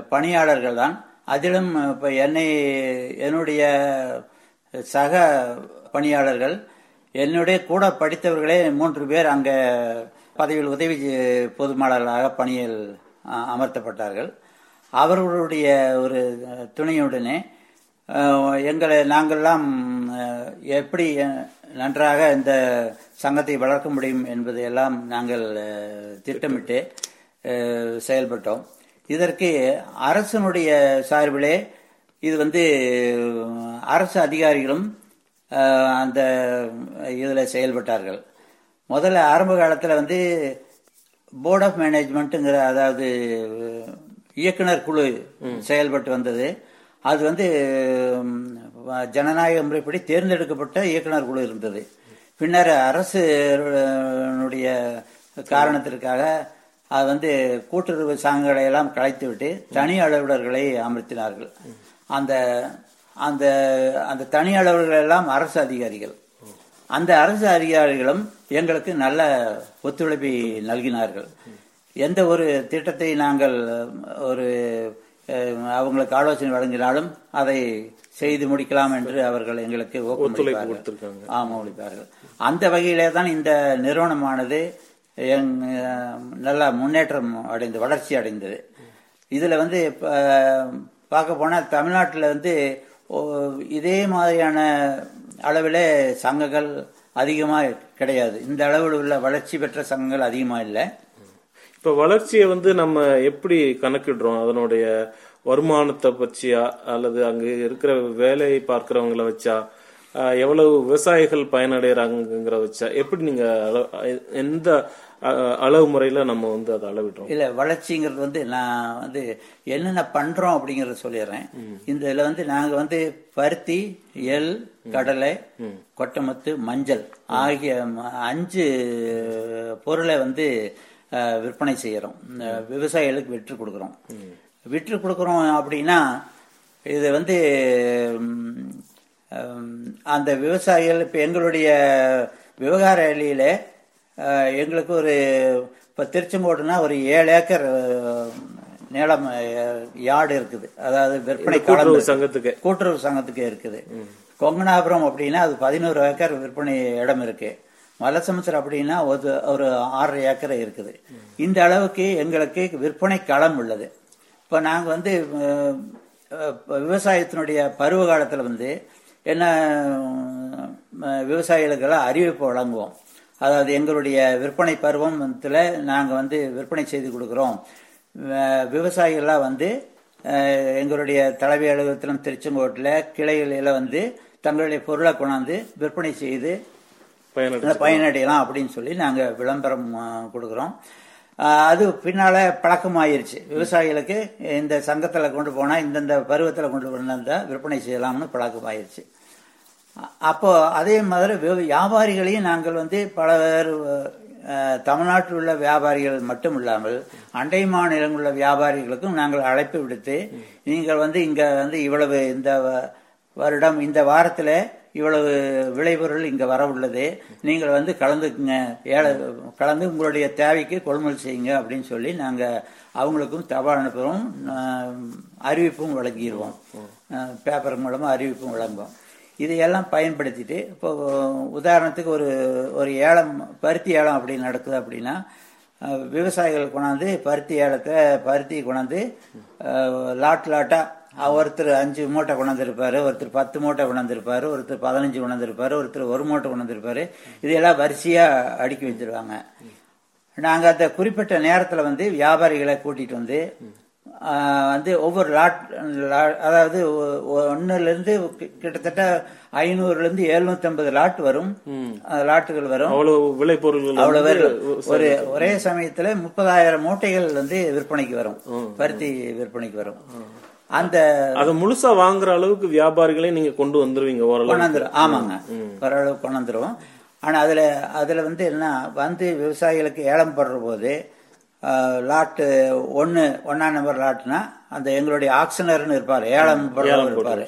பணியாளர்கள் தான். அதிலும் இப்போ என்னை என்னுடைய சக பணியாளர்கள் என்னுடைய கூட படித்தவர்களே மூன்று பேர் அங்கே பதவியில் உதவி பொதுமாளர்களாக பணியில் அ- அமர்த்தப்பட்டார்கள். அவர்களுடைய ஒரு துணையுடனே எங்களை நாங்கள்லாம் எப்படி நன்றாக இந்த சங்கத்தை வளர்க்க முடியும் என்பதையெல்லாம் நாங்கள் திட்டமிட்டு செயல்பட்டோம். இதற்கு அரசனுடைய சார்பிலே இது வந்து அரசு அதிகாரிகளும் அந்த இதில் செயல்பட்டார்கள். முதல்ல ஆரம்ப காலத்தில் வந்து போர்ட் ஆஃப் மேனேஜ்மெண்ட்டுங்கிற அதாவது இயக்குனர் குழு செயல்பட்டு வந்தது. அது வந்து ஜனநாயக முறைப்படி தேர்ந்தெடுக்கப்பட்ட இயக்குனர் குழு இருந்தது. பின்னர் அரசுடைய காரணத்திற்காக அது வந்து கூட்டுறவு சங்கங்களை எல்லாம் கலைத்துவிட்டு தனி அலுவலர்களை அமர்த்தினார்கள். அந்த அந்த அந்த தனி அலுவலர்கள் எல்லாம் அரசு அதிகாரிகள். அந்த அரசு அதிகாரிகளும் எங்களுக்கு நல்ல ஒத்துழைப்பை நல்கினார்கள். எந்த ஒரு திட்டத்தை நாங்கள் ஒரு அவங்களுக்கு ஆலோசனை வழங்கினாலும் அதை செய்து முடிக்கலாம் என்று அவர்கள் எங்களுக்கு ஊக்கமளிப்பார்கள். கொடுத்திருக்காங்க. ஆமளிப்பார்கள் அந்த வகையிலே தான் இந்த நிறுவனமானது எங் நல்லா முன்னேற்றம் அடைந்து வளர்ச்சி அடைந்தது. இதில் வந்து பார்க்க போனால் தமிழ்நாட்டில் வந்து இதே மாதிரியான அளவில் சங்கங்கள் அதிகமாக கிடையாது. இந்த அளவில் உள்ள வளர்ச்சி பெற்ற சங்கங்கள் அதிகமாக இல்லை. இப்போ வளர்ச்சியை வந்து நம்ம எப்படி கணக்கிடுறோம்? அதனுடைய வருமானத்தை பற்றியா? அல்லது அங்கே இருக்கிற வேலையை பார்க்குறவங்கள வச்சா எவ்வளவு விவசாயிகள் பயனடைகிறாங்கிற வச்சா எப்படி நீங்கள் எந்த அளவு முறையில நம்ம வந்து அதை அளவிடுறோம். இல்ல வளர்ச்சிங்கிறது வந்து நான் வந்து என்னென்ன பண்றோம் அப்படிங்கறத சொல்லிடுறேன். இந்த இதுல வந்து நாங்க வந்து பருத்தி எள் கடலை கொட்டமத்து மஞ்சள் ஆகிய அஞ்சு பொருளை வந்து விற்பனை செய்யறோம். அஹ், விவசாயிகளுக்கு விற்று கொடுக்கறோம். விற்று கொடுக்கறோம் அப்படின்னா இது வந்து அந்த விவசாயிகள் இப்ப எங்களுடைய விவகார அஹ், எங்களுக்கு ஒரு இப்போ திருச்செங்கோடுனா ஒரு ஏழு ஏக்கர் நிலம் யார்டு இருக்குது. அதாவது விற்பனை கூட்டுறவு. சங்கத்துக்கு. கூட்டுறவு சங்கத்துக்கு இருக்குது. கொங்கனாபுரம் அப்படின்னா அது பதினோரு ஏக்கர் விற்பனை இடம் இருக்கு. மலசமுத்திரம் அப்படின்னா ஒரு ஒரு ஆறரை ஏக்கர் இருக்குது. இந்த அளவுக்கு எங்களுக்கு விற்பனை களம் உள்ளது. இப்போ நாங்கள் வந்து விவசாயத்தினுடைய பருவ காலத்தில் வந்து என்ன விவசாயிகளுக்கெல்லாம் அறிவிப்பு வழங்குவோம். அதாவது எங்களுடைய விற்பனை பருவத்தில் நாங்கள் வந்து விற்பனை செய்து கொடுக்குறோம். விவசாயிகள்லாம் வந்து எங்களுடைய தலைமை அலுவலகத்திலும் திருச்செங்கோட்டில் கிளைகளில் வந்து தங்களுடைய பொருளை கொண்டாந்து விற்பனை செய்து பயனடை பயனடையலாம் அப்படின்னு சொல்லி நாங்கள் விளம்பரம் கொடுக்குறோம். அது பின்னால பழக்கமாயிருச்சு. விவசாயிகளுக்கு இந்த சங்கத்தில் கொண்டு போனால் இந்தந்த பருவத்தில் கொண்டு வந்தா விற்பனை செய்யலாம்னு பழக்கமாயிருச்சு. அப்போ அதே மாதிரி வியாபாரிகளையும் நாங்கள் வந்து பல பேர் தமிழ்நாட்டில் உள்ள வியாபாரிகள் மட்டும் இல்லாமல் அண்டை மாநிலங்களில் உள்ள வியாபாரிகளுக்கும் நாங்கள் அழைப்பு விடுத்து நீங்கள் வந்து இங்க வந்து இவ்வளவு இந்த வ- வருடம் இந்த வாரத்தில் இவ்வளவு விளைபொருள் இங்க வர உள்ளது. நீங்கள் வந்து கலந்துக்குங்க. ஏழை கலந்து உங்களுடைய தேவைக்கு கொள்முதல் செய்யுங்க அப்படின்னு சொல்லி நாங்கள் அவங்களுக்கும் தபால் அனுப்புகிறோம் அறிவிப்பும் வழங்கிடுவோம். பேப்பர் மூலமாக அறிவிப்பும் வழங்குவோம். இதையெல்லாம் பயன்படுத்திட்டு இப்போ உதாரணத்துக்கு ஒரு ஒரு ஏலம் பருத்தி ஏலம் அப்படி நடக்குது அப்படின்னா விவசாயிகள் கொண்டாந்து பருத்தி ஏலத்தை பருத்தி கொண்டாந்து லாட் லாட்டாக ஒருத்தர் அஞ்சு மூட்டை கொண்டாந்துருப்பாரு ஒருத்தர் பத்து மூட்டை கொண்டாந்துருப்பாரு ஒருத்தர் பதினஞ்சு கொண்டாந்துருப்பார் ஒருத்தர் ஒரு மூட்டை கொண்டாந்துருப்பாரு இதையெல்லாம் வரிசையாக அடுக்கி வச்சிருவாங்க. நாங்கள் அந்த குறிப்பிட்ட நேரத்தில் வந்து வியாபாரிகளை கூட்டிகிட்டு வந்து வந்து ஒவ்வொரு லாட் அதாவது ஒன்னுலேருந்து கிட்டத்தட்ட ஐநூறுலேருந்து எழுநூத்தி லாட் வரும். லாட்டுகள் வரும். அவ்வளவு விளை பொருள்கள் அவ்வளவு ஒரு ஒரே சமயத்துல முப்பதாயிரம் மூட்டைகள் வந்து விற்பனைக்கு வரும். பருத்தி விற்பனைக்கு வரும். அந்த அதை முழுசா வாங்குற அளவுக்கு வியாபாரிகளே நீங்க கொண்டு வந்துருவீங்க ஓரளவு கொண்டாந்துரும் ஆமாங்க. ஓரளவு கொண்டாந்துரும் ஆனா அதுல அதுல வந்து என்ன வந்து விவசாயிகளுக்கு ஏலம் போடுற போது லாட்டு ஒன்னு ஒன்னா நம்பர் லாட்னா அந்த எங்களுடைய ஆக்ஷனர்னு இருப்பாரு போடுறவர் இருப்பாரு.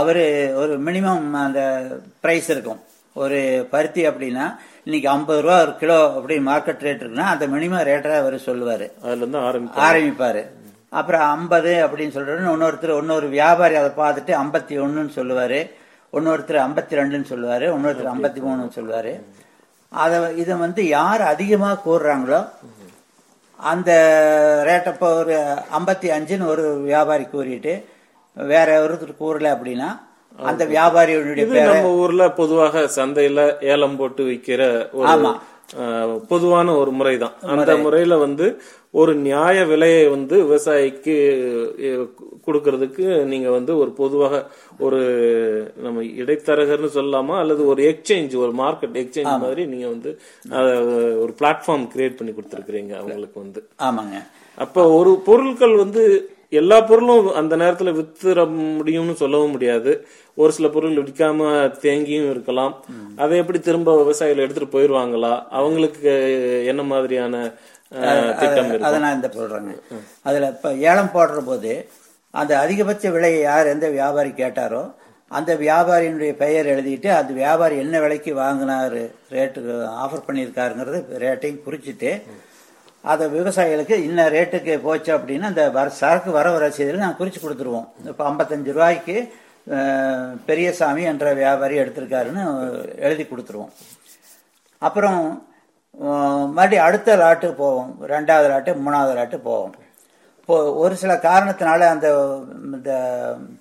அவரு ஒரு மினிமம் அந்த பிரைஸ் இருக்கும். ஒரு பருத்தி அப்படின்னா இன்னைக்கு ஐம்பது ரூபா ஒரு கிலோ அப்படி மார்க்கெட் ரேட் இருக்குன்னா அந்த மினிமம் ரேட்டை அவர் சொல்லுவாரு. ஆரம்பிப்பாரு. அப்புறம் ஐம்பது அப்படின்னு சொல்றாரு இன்னொருத்தர் இன்னொரு வியாபாரி அதை பார்த்துட்டு ஐம்பத்தி ஒன்றுன்னு சொல்லுவாரு. இன்னொருத்தர் ஐம்பத்தி ரெண்டுன்னு சொல்லுவாரு இன்னொருத்தர் ஐம்பத்தி மூணுன்னு சொல்லுவாரு. அதை இதை வந்து யார் அதிகமாக கூறுறாங்களோ அந்த ரேட்டை இப்போ ஒரு ஐம்பத்தி அஞ்சுன்னு ஒரு வியாபாரி கூறிட்டு வேற ஒருத்தர் கூறல அப்படின்னா அந்த வியாபாரியுடைய நம்ம ஊர்ல பொதுவாக சந்தையில ஏலம் போட்டு விக்கிற ஒரு ஆமா. பொதுவான ஒரு முறைதான். அந்த முறையில வந்து ஒரு நியாய விலையை வந்து விவசாயிக்கு கொடுக்கறதுக்கு நீங்க வந்து ஒரு பொதுவாக ஒரு நம்ம இடைத்தரகர்னு சொல்லலாமா? அல்லது ஒரு எக்ஸ்சேஞ்ச் ஒரு மார்க்கெட் எக்ஸ்சேஞ்ச் மாதிரி நீங்க வந்து ஒரு பிளாட்ஃபார்ம் கிரியேட் பண்ணி கொடுத்துருக்கீங்க அவங்களுக்கு வந்து. ஆமாங்க. அப்ப ஒரு பொருட்கள் வந்து எல்லா பொருளும் அந்த நேரத்துல வித்துற முடியும்னு சொல்லவும் முடியாது. ஒரு சில பொருள் விற்காம தேங்கியும் இருக்கலாம். அதை எப்படி திரும்ப விவசாயிகள் எடுத்துட்டு போயிருவாங்களா? அவங்களுக்கு என்ன மாதிரியான திட்டம் அதை நான் இந்த சொல்றேங்க. அதுல இப்ப ஏலம் போடுற போது அந்த அதிகபட்ச விலையை யார் எந்த வியாபாரி கேட்டாரோ அந்த வியாபாரியினுடைய பெயர் எழுதிட்டு அந்த வியாபாரி என்ன விலைக்கு வாங்கினாரு ரேட்டுக்கு ஆஃபர் பண்ணியிருக்காருங்கிறது ரேட்டையும் குறிச்சிட்டு அதை விவசாயிகளுக்கு இன்ன ரேட்டுக்கு போச்சு அப்படின்னு அந்த வர சரக்கு வரவு ரசீதில் குறித்து கொடுத்துருவோம். இப்போ ஐம்பத்தஞ்சு ரூபாய்க்கு பெரியசாமி என்ற வியாபாரி எடுத்திருக்காருன்னு எழுதி கொடுத்துருவோம். அப்புறம் மறுபடியும் அடுத்த லாட்டு போவோம். ரெண்டாவது லாட்டு மூணாவது லாட்டு போவோம். இப்போ ஒரு சில காரணத்தினால அந்த இந்த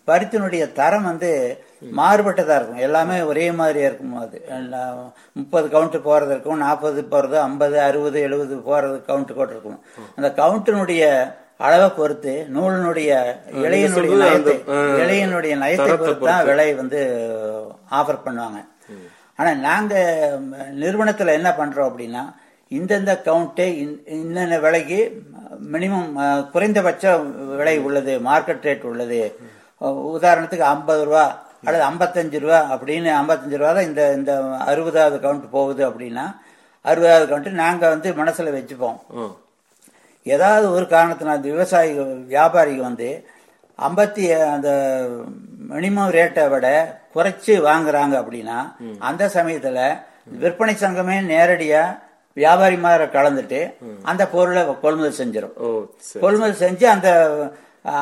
பருத்தினுடைய தரம் வந்து மாறுபட்டதா இருக்கும். எல்லாமே ஒரே மாதிரியா இருக்கும் அது. முப்பது கவுண்ட் போறது இருக்கும் நாற்பது போறது ஐம்பது அறுபது எழுபது போறது கவுண்ட் கூட இருக்கும். அந்த கவுண்டினுடைய அளவை பொறுத்து நூலினுடைய இலையினுடைய நயத்தை இலையினுடைய நயத்தை பொறுத்து தான் விலை வந்து ஆஃபர் பண்ணுவாங்க. ஆனா நாங்க ம், நிறுவனத்துல என்ன பண்றோம் அப்படின்னா இந்தந்த கவுண்ட்டு இன்னென்ன விலைக்கு மினிமம் குறைந்தபட்ச விலை உள்ளது மார்க்கெட் ரேட் உள்ளது. உதாரணத்துக்கு ஐம்பது ரூபா அல்லது ஐம்பத்தஞ்சு ரூபா அப்படின்னு ஐம்பத்தஞ்சு ரூபா தான் இந்த இந்த அறுபதாவது கவுண்ட் போகுது அப்படின்னா அறுபதாவது கவுண்ட் நாங்க வந்து மனசுல வச்சுப்போம். ஏதாவது ஒரு காரணத்தினால் அந்த விவசாயி வியாபாரிக்கு வந்து ஐம்பத்தி அந்த மினிமம் ரேட்டை விட குறைச்சு வாங்குறாங்க அப்படின்னா அந்த சமயத்துல விற்பனை சங்கமே நேரடியா வியாபாரி மாதிரி கலந்துட்டு அந்த பொருளை கொள்முதல் செஞ்சிடும் கொள்முதல் செஞ்சு அந்த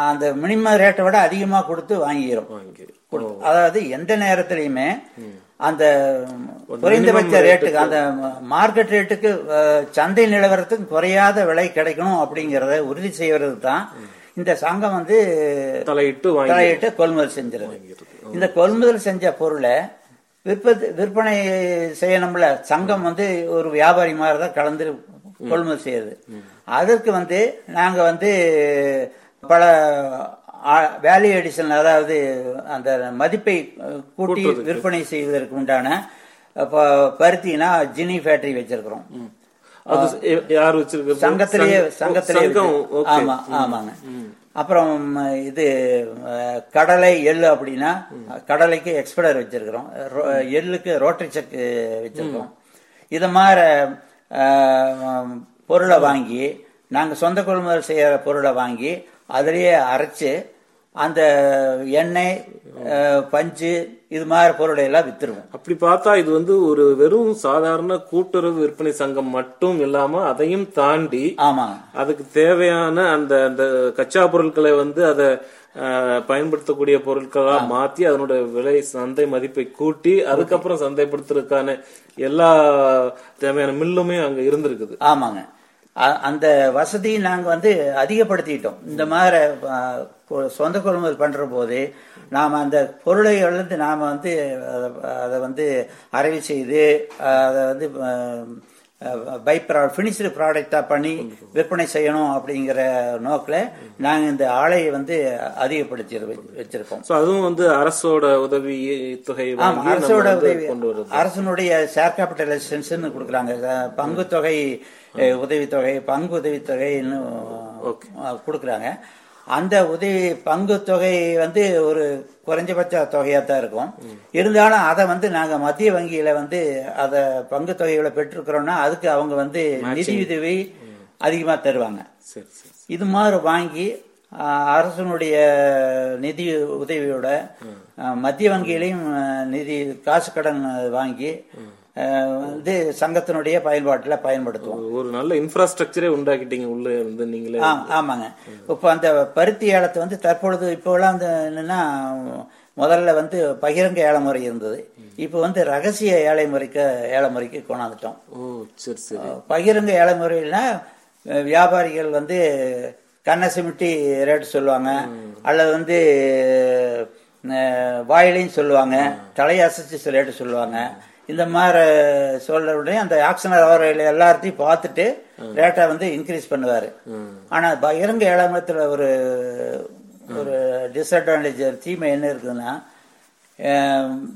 அந்த மினிமம் ரேட்டை விட அதிகமா கொடுத்து வாங்கிடும் அதாவது எந்த நேரத்திலையுமே அந்த குறைந்தபட்ச ரேட்டுக்கு அந்த மார்க்கெட் ரேட்டுக்கு சந்தை நிலவரத்துக்கு குறையாத விலை கிடைக்கணும் அப்படிங்கறத உறுதி செய்யறதுக்கு தான் இந்த சங்கம் வந்து தலையிட்டு தலையிட்டு கொள்முதல் செஞ்சிருது இந்த கொள்முதல் செஞ்ச பொருளை விற்பது விற்பனை செய்யணும்ல சங்கம் வந்து ஒரு வியாபாரி மாதிரி தான் கலந்து கொள்முதல் செய்யுது. அதற்கு வந்து நாங்க வந்து பல வேல்யூ எடிஷன் அதாவது அந்த மதிப்பை கூட்டி விற்பனை செய்வதற்கு உண்டான பருத்தினா ஜினி ஃபேக்டரி வச்சிருக்கிறோம். யார் வச்சிருக்கிறது? சங்கத்திலேயே சங்க- சங்கத்திலேயே ஆமா ஆமாங்க. அப்புறம் இது கடலை எள்ளு அப்படின்னா கடலைக்கு எக்ஸ்பர்டர் வச்சிருக்கிறோம். எள்ளுக்கு ரோட்டரி செக் வச்சிருக்கிறோம். இது மாதிரி பொருளை வாங்கி நாங்க சொந்த கொள்முதல் செய்யற பொருளை வாங்கி அதிலேயே அரைச்சு அந்த எண்ணெய் பஞ்சு இது மாதிரி பொருளை எல்லாம் வித்துருவோம். அப்படி பார்த்தா இது வந்து ஒரு வெறும் சாதாரண கூட்டுறவு விற்பனை சங்கம் மட்டும் இல்லாம அதையும் தாண்டி ஆமாங்க அதுக்கு தேவையான அந்த அந்த கச்சா பொருட்களை வந்து அதை பயன்படுத்தக்கூடிய பொருட்களா மாத்தி அதனுடைய விலை சந்தை மதிப்பை கூட்டி. அதுக்கப்புறம் சந்தைப்படுத்துறதுக்கான எல்லா தேவையான மில்லுமே அங்க இருந்திருக்குது. ஆமாங்க. அந்த வசதியை நாங்கள் வந்து அதிகப்படுத்திட்டோம். இந்த மாதிரி சொந்த கொள்முதல் பண்ணுற போது நாம் அந்த பொருளை வந்து நாம் வந்து அதை வந்து அரைவு செய்து அதை வந்து பை ப்ரா ஃபினிஷ்டு ப்ராடக்டாக பண்ணி விற்பனை செய்யணும் அப்படிங்கிற நோக்கில் நாங்கள் இந்த ஆலையை வந்து அதிகப்படுத்தி வச்சிருக்கோம். சோ அதுவும் வந்து அரசோட உதவி தொகை அரசோட உதவி அரசனுடைய ஷேர் கேபிட்டல் அசிஸ்டன்ஸ் கொடுக்குறாங்க. பங்கு தொகை உதவித்தொகை பங்கு உதவித்தொகைன்னு கொடுக்குறாங்க. அந்த உதவி பங்கு தொகை வந்து ஒரு குறைஞ்சபட்ச தொகையா தான் இருக்கும். இருந்தாலும் அதை வந்து நாங்க மத்திய வங்கியில வந்து அதை பங்கு தொகைகளை பெற்றிருக்கிறோம்னா அதுக்கு அவங்க வந்து நிதி உதவி அதிகமா தருவாங்க. இது மாதிரி வாங்கி அரசனுடைய நிதி உதவியோட மத்திய வங்கியிலையும் நிதி காசு கடன் வாங்கி வந்து சங்கத்தினுடைய பயன்பாட்டில் பயன்படுத்துவோம். ஒரு நல்ல இன்ஃப்ராஸ்ட்ரக்சரே உண்டாக்கிட்டீங்க உள்ள வந்து நீங்களே. ஆ ஆமாங்க. இப்போ அந்த பருத்தி ஏலத்தை வந்து தற்பொழுது இப்போலாம் வந்து என்னன்னா முதல்ல வந்து பகிரங்க ஏல முறை இருந்தது. இப்போ வந்து ரகசிய ஏழை முறைக்கு ஏல முறைக்கு கொண்டாந்துட்டோம். ஓ சரி சரி. பகிரங்க ஏல முறையில்னா வியாபாரிகள் வந்து கண்ணை சிமிட்டி ரேட் சொல்லுவாங்க. அல்லது வந்து வாயிலையும் சொல்லுவாங்க. தலையசைச்சு ரேட்டு சொல்லுவாங்க. இந்த மாதிரி சொல்ற உடனே அந்த ஆக்ஷனர் அவர் எல்லாத்தையும் பார்த்துட்டு ரேட்டை வந்து இன்க்ரீஸ் பண்ணுவாரு. ஆனா பகிரங்க ஏழாமத்துல ஒரு ஒரு டிஸ்அட்வான்டேஜ் தீமை என்ன இருக்குதுன்னா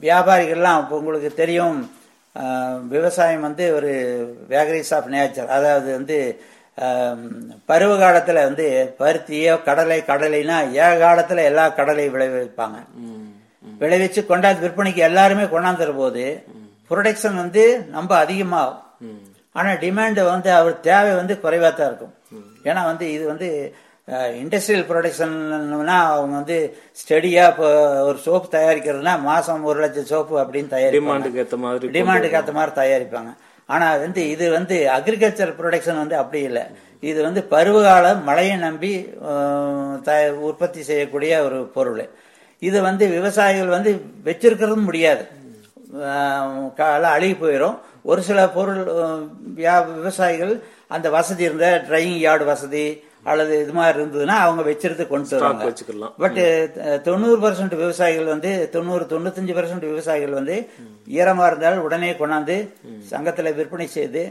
வியாபாரிகள்லாம் உங்களுக்கு தெரியும் விவசாயம் வந்து ஒரு வேகரிஸ் ஆஃப் நேச்சர் அதாவது வந்து பருவ காலத்துல வந்து பருத்தியோ கடலை கடலைனா ஏக காலத்துல எல்லா கடலையும் விளைவிப்பாங்க. விளைவிச்சு கொண்டாந்து விற்பனைக்கு எல்லாருமே கொண்டாந்துற போது ப்ரொடக்ஷன் வந்து ரொம்ப அதிகமாகும். ஆனா டிமாண்ட் வந்து அவர் தேவை வந்து குறைவா தான் இருக்கும். ஏன்னா வந்து இது வந்து இண்டஸ்ட்ரியல் ப்ரொடக்ஷன்னா அவங்க வந்து ஸ்டெடியா இப்போ ஒரு சோப்பு தயாரிக்கிறதுனா மாசம் ஒரு லட்சம் சோப்பு அப்படின்னு தயாரிப்பாங்க. டிமாண்டுக்கு ஏத்த மாதிரி டிமாண்டுக்கு ஏற்ற மாதிரி தயாரிப்பாங்க. ஆனா வந்து இது வந்து அக்ரிகல்ச்சர் ப்ரொடக்ஷன் வந்து அப்படி இல்லை. இது வந்து பருவகால மழையை நம்பி த- உற்பத்தி செய்யக்கூடிய ஒரு பொருள். இது வந்து விவசாயிகள் வந்து வச்சிருக்கிறதும் முடியாது. கால அழுகி போயிடும் ஒரு சில பொருள் விவசாயிகள் அந்த வசதி இருந்த ட்ரையிங் யார்டு வசதி அல்லது இது மாதிரி இருந்ததுன்னா அவங்க வச்சிருந்து கொண்டு வருவாங்க. வச்சுக்கலாம். பட் தொண்ணூறு பர்சன்ட் விவசாயிகள் வந்து தொண்ணூறு தொண்ணூத்தஞ்சு பர்சன்ட் விவசாயிகள் வந்து ஈரமா இருந்தாலும் உடனே கொண்டாந்து சங்கத்துல விற்பனை செய்து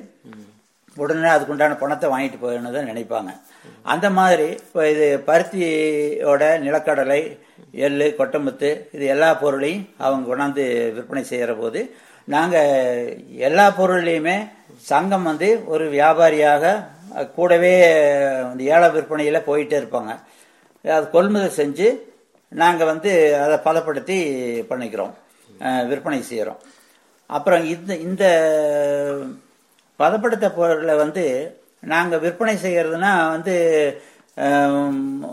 உடனே அதுக்குண்டான பணத்தை வாங்கிட்டு போயிடணும் தான் நினைப்பாங்க. அந்த மாதிரி இப்போ இது பருத்தியோட நிலக்கடலை எள்ளு கொட்டமுத்து இது எல்லா பொருளையும் அவங்க கொண்டாந்து விற்பனை செய்கிற போது நாங்கள் எல்லா பொருள்லையுமே சங்கம் வந்து ஒரு வியாபாரியாக கூடவே இந்த ஏல விற்பனையில் போயிட்டே இருப்பாங்க. அது கொள்முதல் செஞ்சு நாங்கள் வந்து அதை பதப்படுத்தி பண்ணிக்கிறோம். விற்பனை செய்கிறோம் அப்புறம் இந்த இந்த பதப்படுத்த பொருளை வந்து நாங்கள் விற்பனை செய்கிறதுனா வந்து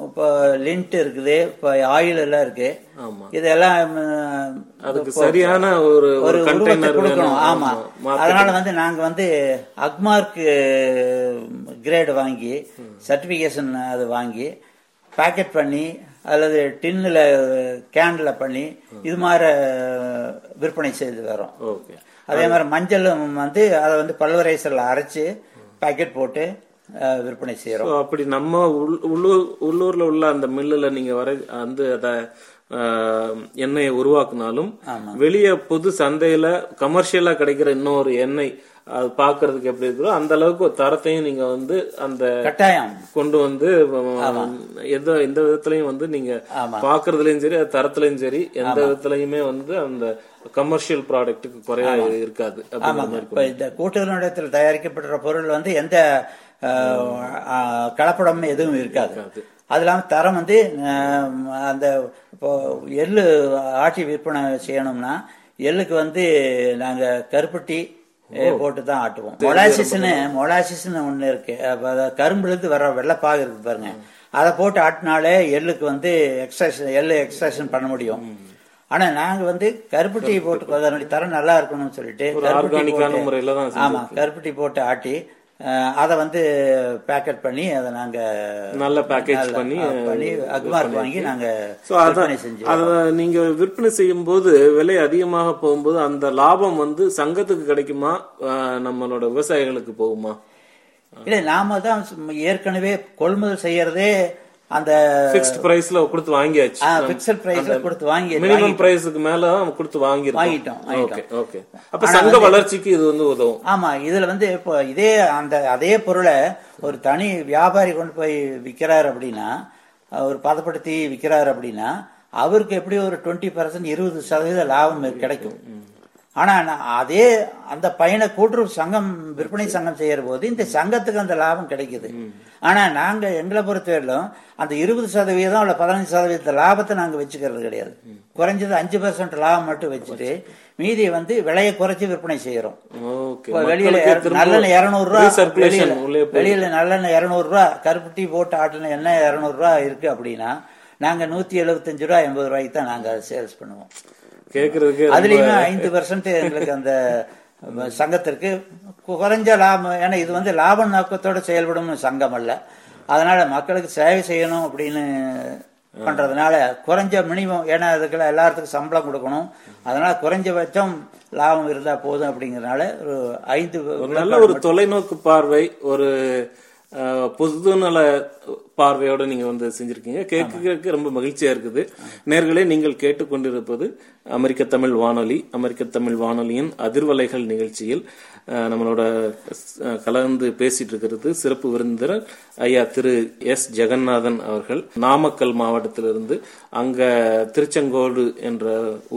இப்போ லிண்ட் இருக்குது இப்போ ஆயில் எல்லாம் இருக்கு. இதெல்லாம் அதுக்கு சரியான ஒரு ஒரு உருவத்தை கொடுக்கணும். ஆமா. அதனால வந்து நாங்க வந்து அக்மார்க் கிரேடு வாங்கி சர்டிபிகேஷன் அது வாங்கி பேக்கெட் பண்ணி அல்லது டின்னுல கேன்ல பண்ணி இது மாதிரி விற்பனை செய்து வரோம் அதே மாதிரி மஞ்சளும் வந்து அதை வந்து பல்வரைசரில் அரைச்சு பாக்கெட் போட்டு விற்பனை செய்யறோம். அப்படி நம்ம உள்- உள்ளூர் உள்ளூர்ல உள்ள அந்த மில்லுல நீங்க வர வந்து அத எண்ணெயை உருவாக்குனாலும் வெளிய பொது சந்தையில கமர்ஷியலா கிடைக்கிற இன்னொரு எண்ணெய் அது பாக்குறதுக்கு எப்படி இருக்கோ அந்த அளவுக்கு ஒரு தரத்தையும் நீங்க வந்து அந்த கட்டாயம். கொண்டு வந்து எந்த எந்த விதத்திலையும் வந்து நீங்க. பாக்குறதுலயும் சரி அது தரத்திலயும் சரி எந்த விதத்திலயுமே வந்து அந்த கமர்ஷியல் ப்ராடக்ட்டுக்கு குறையா இருக்காது இப்ப இந்த கூட்டுறவு நிலையத்தில் தயாரிக்கப்படுற பொருள் வந்து எந்த கலப்படமும் எதுவும் இருக்காது. அது இல்லாம தரம் வந்து அந்த இப்போ எள்ளு ஆட்டி விற்பனை செய்யணும்னா எள்ளுக்கு வந்து நாங்க கருப்பட்டி போட்டு தான் ஆட்டுவோம். மொலாசிஸ்னு மொலாசிஸ்னு ஒண்ணு இருக்கு. கரும்புல இருந்து வர வெள்ளப்பாகு இருக்கு பாருங்க. அதை போட்டு ஆட்டினாலே எள்ளுக்கு வந்து எக்ஸ்ட்ராக்ஷன் எள்ளு எக்ஸ்ட்ராக்ஷன் பண்ண முடியும். ஆனா நாங்க வந்து கருப்பட்டி போட்டு அதனுடைய தரம் நல்லா இருக்கணும்னு சொல்லிட்டு போட்டு- ஆமா கருப்பட்டி போட்டு ஆட்டி அதை வந்து பேக்கெட் பண்ணி அதை நாங்க நல்ல பேக்கேஜ் பண்ணி பண்ணி அக்மார்க் வாங்கி நாங்க அத நீங்க விற்பனை செய்யும் போது விலை அதிகமாக போகும்போது அந்த லாபம் வந்து சங்கத்துக்கு கிடைக்குமா? நம்மளோட விவசாயிகளுக்கு போகுமா? இல்ல நாம தான் ஏற்கனவே கொள்முதல் செய்யறதே அந்த பிக்ஸ்ட் பிரைஸ்ல கொடுத்து வாங்கியாச்சு. பிக்சல் பிரைஸ்ல கொடுத்து வாங்கி மினிமம் பிரைஸுக்கு மேல கொடுத்து வாங்கிருக்கோம் வாங்கிட்டோம், ஓகே ஓகே. அப்ப சங்க வளர்ச்சிக்கு இது வந்து உதவும். ஆமா இதுல வந்து இப்போ இதே அந்த அதே பொருளை ஒரு தனி வியாபாரி கொண்டு போய் விக்கிறார் அப்படின்னா ஒரு பதப்படுத்தி விக்கிறார் அப்படின்னா அவருக்கு எப்படி ஒரு டுவெண்ட்டி பர்சன்ட் இருபது சதவீத லாபம் கிடைக்கும்? ஆனா நான் அதே அந்த பையனை கூட்டுறவு சங்கம் விற்பனை சங்கம் செய்யற போது இந்த சங்கத்துக்கு அந்த லாபம் கிடைக்குது. ஆனா நாங்க எங்களை பொறுத்தவரையிலும் அந்த இருபது சதவீதம் இல்ல பதினஞ்சு சதவீத லாபத்தை நாங்க வச்சுக்கிறது கிடையாது. குறைஞ்சது அஞ்சு பர்சன்ட் லாபம் மட்டும் வச்சுட்டு மீதியை வந்து விலையை குறைச்சு விற்பனை செய்யறோம். வெளியில நல்லெண்ணெய் இருநூறு ரூபா சர்க்குலேஷன் வெளியில- நல்லெண்ணெய் இருநூறு ரூபா கருப்பு டீ போட்டு ஆட்டின எண்ணெய் இருநூறு ரூபா இருக்கு அப்படின்னா நாங்க நூத்தி எழுபத்தஞ்சு ரூபா எண்பது ரூபாய்க்கு தான் நாங்க சேல்ஸ் பண்ணுவோம். கேக்குறதுக்கு அதுலயுமே ஐந்து பர்சன்ட் எங்களுக்கு அந்த சங்கத்திற்கு குறைஞ்ச லாபம். ஏன்னா இது வந்து லாப நோக்கத்தோட செயல்படும் சங்கம் அல்ல. அதனால மக்களுக்கு சேவை செய்யணும் அப்படின்னு பண்றதுனால குறைஞ்ச மினிமம் ஏன்னா அதுக்குள்ள எல்லாத்துக்கும் சம்பளம் கொடுக்கணும். அதனால குறைஞ்சபட்சம் லாபம் இருந்தா போதும் அப்படிங்கறதுனால ஒரு ஐந்து நல்ல ஒரு தொலைநோக்கு பார்வை ஒரு பொதுநல பார்வையோட நீங்க வந்து செஞ்சிருக்கீங்க. கேட்க ரொம்ப மகிழ்ச்சியா இருக்குது. நேர்களே நீங்கள் கேட்டுக்கொண்டிருப்பது அமெரிக்க தமிழ் வானொலி. அமெரிக்க தமிழ் வானொலியின் அதிர்வலைகள் நிகழ்ச்சியில் நம்மளோட கலந்து பேசிட்டு இருக்கிறது சிறப்பு விருந்தினர் ஐயா திரு எஸ். ஜெகநாதன் அவர்கள். நாமக்கல் மாவட்டத்திலிருந்து அங்க திருச்செங்கோடு என்ற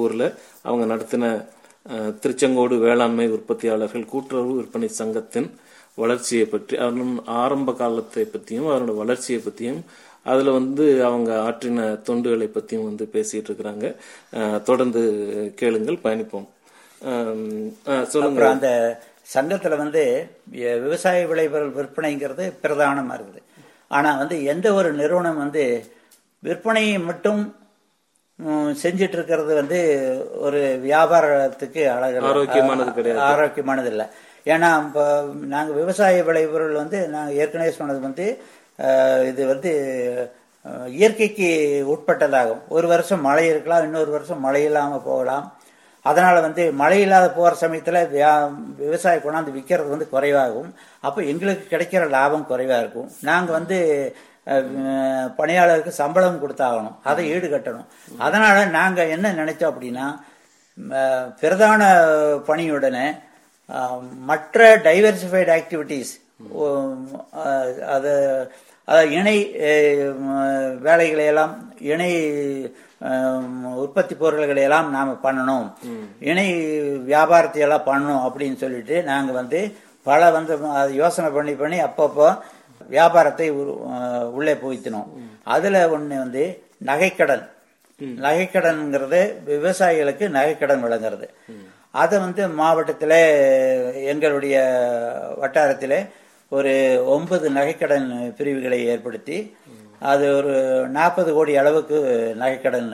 ஊர்ல அவங்க நடத்தின திருச்செங்கோடு வேளாண்மை உற்பத்தியாளர்கள் கூட்டுறவு விற்பனை சங்கத்தின் வளர்ச்சியை பற்றி அதன் ஆரம்ப காலத்தை பற்றியும் அதனோட வளர்ச்சியை பற்றியும் அதுல வந்து அவங்க ஆற்றின தொண்டுகளை பற்றியும் வந்து பேசிட்டு இருக்கிறாங்க. தொடர்ந்து கேளுங்கள் பயணிப்போம். சொல்லுங்க அந்த சங்கத்துல வந்து விவசாய விளைபொருள் விற்பனைங்கிறது பிரதானமா இருக்குது. ஆனா வந்து எந்த ஒரு நிறுவனம் வந்து விற்பனையை மட்டும் செஞ்சிட்டு இருக்கிறது வந்து ஒரு வியாபாரத்துக்கு அழகு ஆரோக்கியமானது கிடையாது. ஆரோக்கியமானது இல்லை. ஏன்னா இப்போ நாங்கள் விவசாய விளைபொருள் வந்து நாங்கள் ஏற்கனவே சொன்னது வந்து இது வந்து இயற்கைக்கு உட்பட்டதாகும். ஒரு வருஷம் மழை இருக்கலாம் இன்னொரு வருஷம் மழை இல்லாமல் போகலாம். அதனால் வந்து மழை இல்லாத போகிற சமயத்தில் விவசாய கொண்டாந்து விற்கிறது வந்து குறைவாகும். அப்போ எங்களுக்கு கிடைக்கிற லாபம் குறைவாக இருக்கும். நாங்கள் வந்து பணியாளருக்கு சம்பளம் கொடுத்தாகணும். அதை ஈடுகட்டணும். அதனால் நாங்கள் என்ன நினைச்சோம் அப்படின்னா பிரதான பணியுடனே மற்ற டைவர்சிஃபைடு ஆக்டிவிட்டீஸ் அது இணை வேலைகளை எல்லாம் இணை உற்பத்தி பொருள்களை எல்லாம் நாம பண்ணணும். இணை வியாபாரத்தை எல்லாம் பண்ணணும் அப்படின்னு சொல்லிட்டு நாங்க வந்து பல வந்து அது யோசனை பண்ணி பண்ணி அப்பப்போ வியாபாரத்தை உள்ளே புகுத்தினோம். அதுல ஒண்ணு வந்து நகைக்கடன். நகைக்கடன்ங்கிறது விவசாயிகளுக்கு நகைக்கடன் வழங்குறது. அதை வந்து மாவட்டத்தில் எங்களுடைய வட்டாரத்தில் ஒரு ஒன்பது நகைக்கடன் பிரிவுகளை ஏற்படுத்தி அது ஒரு நாற்பது கோடி அளவுக்கு நகைக்கடன்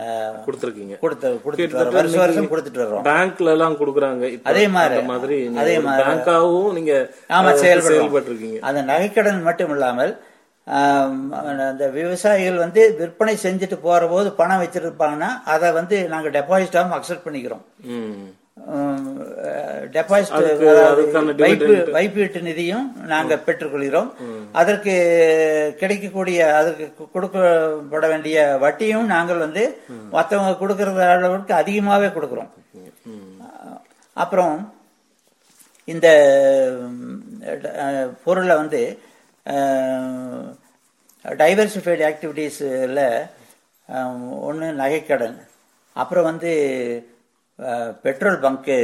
கொடுத்துருக்கீங்க. கொடுத்து கொடுத்துட்டு வரோம். வருஷம் வருஷம் கொடுத்துட்டு வர்றோம். பேங்க்ல எல்லாம் கொடுக்குறாங்க அதே மாதிரி. மாதிரி அதே மாதிரி. பேங்காவும் நீங்க ஆமா செயல்பட்டு செயல்பட்டிருக்கீங்க. அந்த நகைக்கடன் மட்டும் இல்லாமல் அந்த விவசாயிகள் வந்து விற்பனை செஞ்சுட்டு போற போது பணம் வச்சிருப்பாங்கன்னா அதை வந்து நாங்க டெபாசிட்டாகவும் அக்செப்ட் பண்ணிக்கிறோம். டெபாசிட். வைப்பீட்டு நிதியும் நாங்க பெற்றுக்கொள்கிறோம். அதற்கு கிடைக்கக்கூடிய அதற்கு கொடுக்கப்பட வேண்டிய வட்டியும் நாங்கள் வந்து மற்றவங்க கொடுக்கறத அளவுக்கு அதிகமாகவே கொடுக்கிறோம். அப்புறம் இந்த பொருளை வந்து டைவர்சிஃபைடு ஆக்டிவிட்டீஸில் ஒன்று நகைக்கடன் அப்புறம் வந்து பெட்ரோல் பங்க்கு